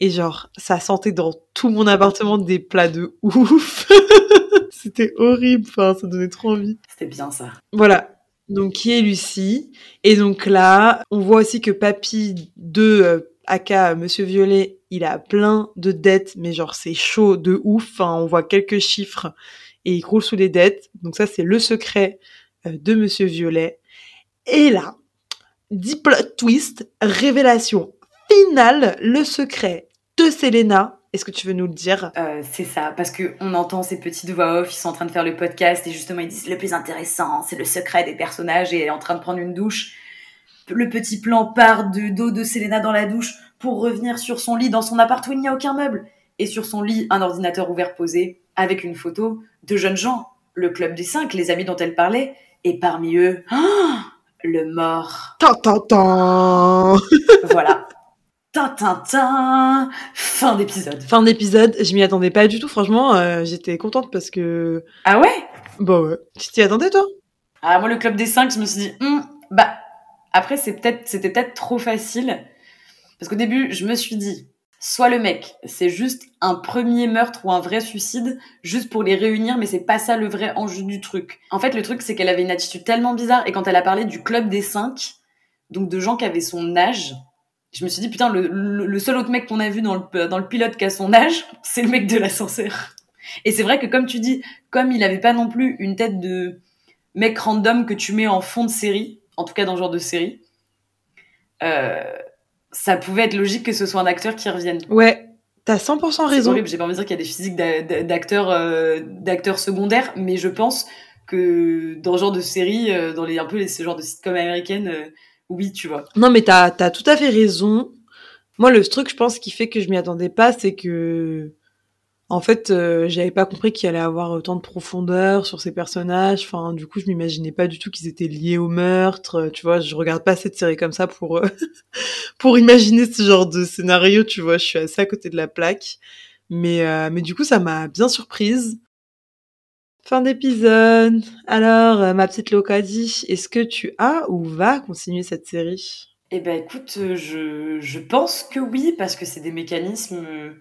et genre ça sentait dans tout mon appartement des plats de ouf. c'était horrible, enfin ça donnait trop envie. C'était bien ça. Voilà. Donc qui est Lucie? Et donc là, on voit aussi que Papy de aka Monsieur Violet, il a plein de dettes, mais genre c'est chaud de ouf. On voit quelques chiffres et il croule sous les dettes. Donc ça, c'est le secret euh, de Monsieur Violet. Et là, dit plot twist, révélation finale, le secret de Selena. Est-ce que tu veux nous le dire? Euh, C'est ça, parce que on entend ces petites voix off, ils sont en train de faire le podcast et justement ils disent le plus intéressant, c'est le secret des personnages et elle est en train de prendre une douche. Le petit plan part du dos de Selena dans la douche pour revenir sur son lit dans son appart où il n'y a aucun meuble. Et sur son lit, un ordinateur ouvert posé avec une photo de jeunes gens, le club des cinq, les amis dont elle parlait, et parmi eux, le mort. Ta voilà. Tintin, fin d'épisode. Fin d'épisode, je m'y attendais pas du tout. Franchement, euh, j'étais contente parce que. Ah ouais? Bah ouais. Tu t'y attendais toi? Ah moi le club des cinq, je me suis dit, hum, bah après c'était peut-être trop facile parce qu'au début je me suis dit, soit le mec, c'est juste un premier meurtre ou un vrai suicide, juste pour les réunir, mais c'est pas ça le vrai enjeu du truc. En fait, le truc, c'est qu'elle avait une attitude tellement bizarre, et quand elle a parlé du club des cinq, donc de gens qui avaient son âge, je me suis dit, putain, le, seul autre mec qu'on a vu dans le, dans le pilote qui a son âge, c'est le mec de l'ascenseur. Et c'est vrai que comme tu dis, comme il avait pas non plus une tête de mec random que tu mets en fond de série, en tout cas dans ce genre de série, euh, ça pouvait être logique que ce soit un acteur qui revienne. Ouais, t'as 100% raison. C'est horrible, j'ai pas envie de dire qu'il y a des physiques d'acteurs euh, d'acteurs secondaires, mais je pense que dans ce genre de série, euh, dans les un peu les, ce genre de sitcom américaine, euh, oui, tu vois. Non, mais t'as as tout à fait raison. Moi, le truc, je pense, qui fait que je m'y attendais pas, c'est que en fait, euh, j'avais pas compris qu'il allait avoir autant de profondeur sur ces personnages. Enfin, du coup, je m'imaginais pas du tout qu'ils étaient liés au meurtre. Tu vois, je regarde pas cette série comme ça pour euh, pour imaginer ce genre de scénario. Tu vois, je suis assez à côté de la plaque. Mais euh, mais du coup, ça m'a bien surprise. Fin d'épisode. Alors, ma petite Locadie, est-ce que tu as ou vas continuer cette série? Eh ben, écoute, je je pense que oui parce que c'est des mécanismes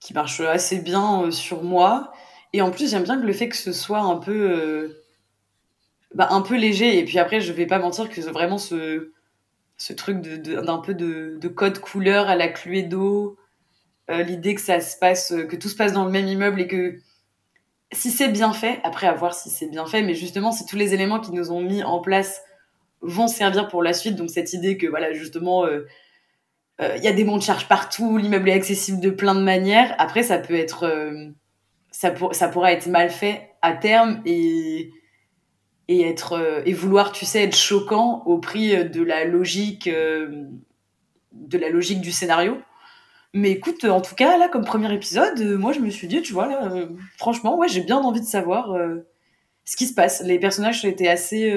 qui marche assez bien euh, sur moi. Et en plus, j'aime bien que le fait que ce soit un peu, euh, bah, un peu léger. Et puis après, je vais pas mentir que vraiment ce, ce truc d'un peu de, de, code couleur à la Cluedo, euh, l'idée que ça se passe, que tout se passe dans le même immeuble et que si c'est bien fait, après à voir si c'est bien fait, mais justement, si tous les éléments qui nous ont mis en place vont servir pour la suite, donc cette idée que voilà, justement, il euh, y a des monts de charge partout, l'immeuble est accessible de plein de manières. Après, ça peut être, euh, ça, pour, ça pourra être mal fait à terme et et être euh, et vouloir, tu sais, être choquant au prix de la logique de la logique du scénario. Mais écoute, en tout cas, là, comme premier épisode, moi, je me suis dit, tu vois, là, franchement, ouais, j'ai bien envie de savoir ce qui se passe. Les personnages été assez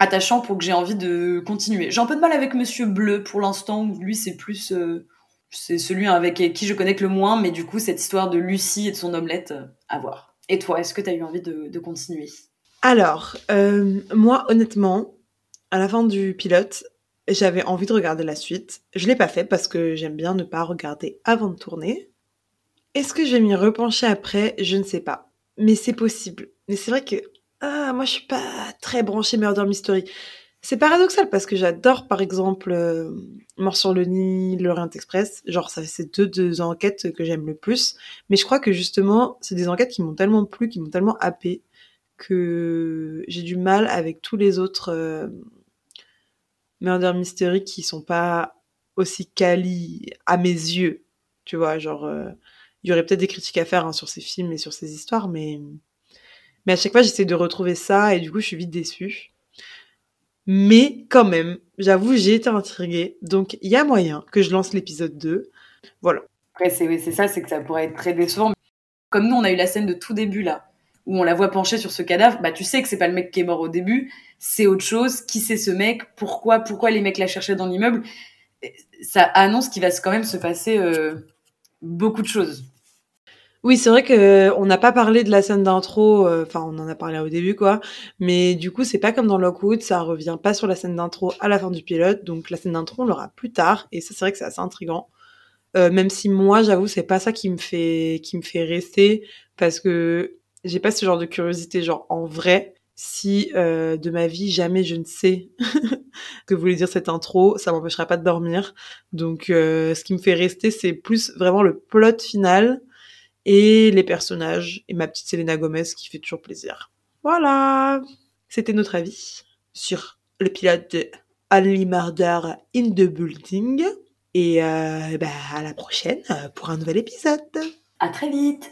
attachant pour que j'ai envie de continuer. J'ai un peu de mal avec Monsieur Bleu pour l'instant. Lui, c'est plus euh, c'est celui avec qui je connais le moins, mais du coup, cette histoire de Lucie et de son omelette, euh, à voir. Et toi, est-ce que tu as eu envie de, continuer? Alors, euh, moi, honnêtement, à la fin du pilote, j'avais envie de regarder la suite. Je l'ai pas fait parce que j'aime bien ne pas regarder avant de tourner. Est-ce que je vais m'y repencher après? Je ne sais pas. Mais c'est possible. Mais c'est vrai que ah, moi, je suis pas très branchée Murder Mystery. C'est paradoxal parce que j'adore, par exemple, euh, Mort sur le Nil, L'Orient Express. Genre, c'est deux, deux enquêtes que j'aime le plus. Mais je crois que justement, c'est des enquêtes qui m'ont tellement plu, qui m'ont tellement happé, que j'ai du mal avec tous les autres euh, Murder Mystery qui sont pas aussi quali à mes yeux. Tu vois, genre, euh, il y aurait peut-être des critiques à faire hein, sur ces films et sur ces histoires, mais mais à chaque fois, j'essaie de retrouver ça et du coup, je suis vite déçue. Mais quand même, j'avoue, j'ai été intriguée. Donc, il y a moyen que je lance l'épisode 2. Voilà. Après, c'est ça, c'est que ça pourrait être très décevant. Comme nous, on a eu la scène de tout début là, où on la voit pencher sur ce cadavre, bah tu sais que c'est pas le mec qui est mort au début, c'est autre chose. Qui c'est ce mec? Pourquoi? Pourquoi les mecs la cherchaient dans l'immeuble? Ça annonce qu'il va quand même se passer euh, beaucoup de choses. Oui, c'est vrai que on n'a pas parlé de la scène d'intro, euh, enfin on en a parlé au début quoi, mais du coup c'est pas comme dans Lockwood, ça revient pas sur la scène d'intro à la fin du pilote, donc la scène d'intro on l'aura plus tard. Et ça c'est vrai que c'est assez intriguant. Euh, même si moi j'avoue c'est pas ça qui me fait qui me fait rester. Parce que j'ai pas ce genre de curiosité genre en vrai si euh, de ma vie jamais je ne sais que voulait dire cette intro, ça m'empêchera pas de dormir. Donc ce qui me fait rester c'est plus vraiment le plot final et les personnages et ma petite Selena Gomez qui fait toujours plaisir. Voilà, c'était notre avis sur le pilote de Only Murder in the Building. Et euh, bah, à la prochaine pour un nouvel épisode. À très vite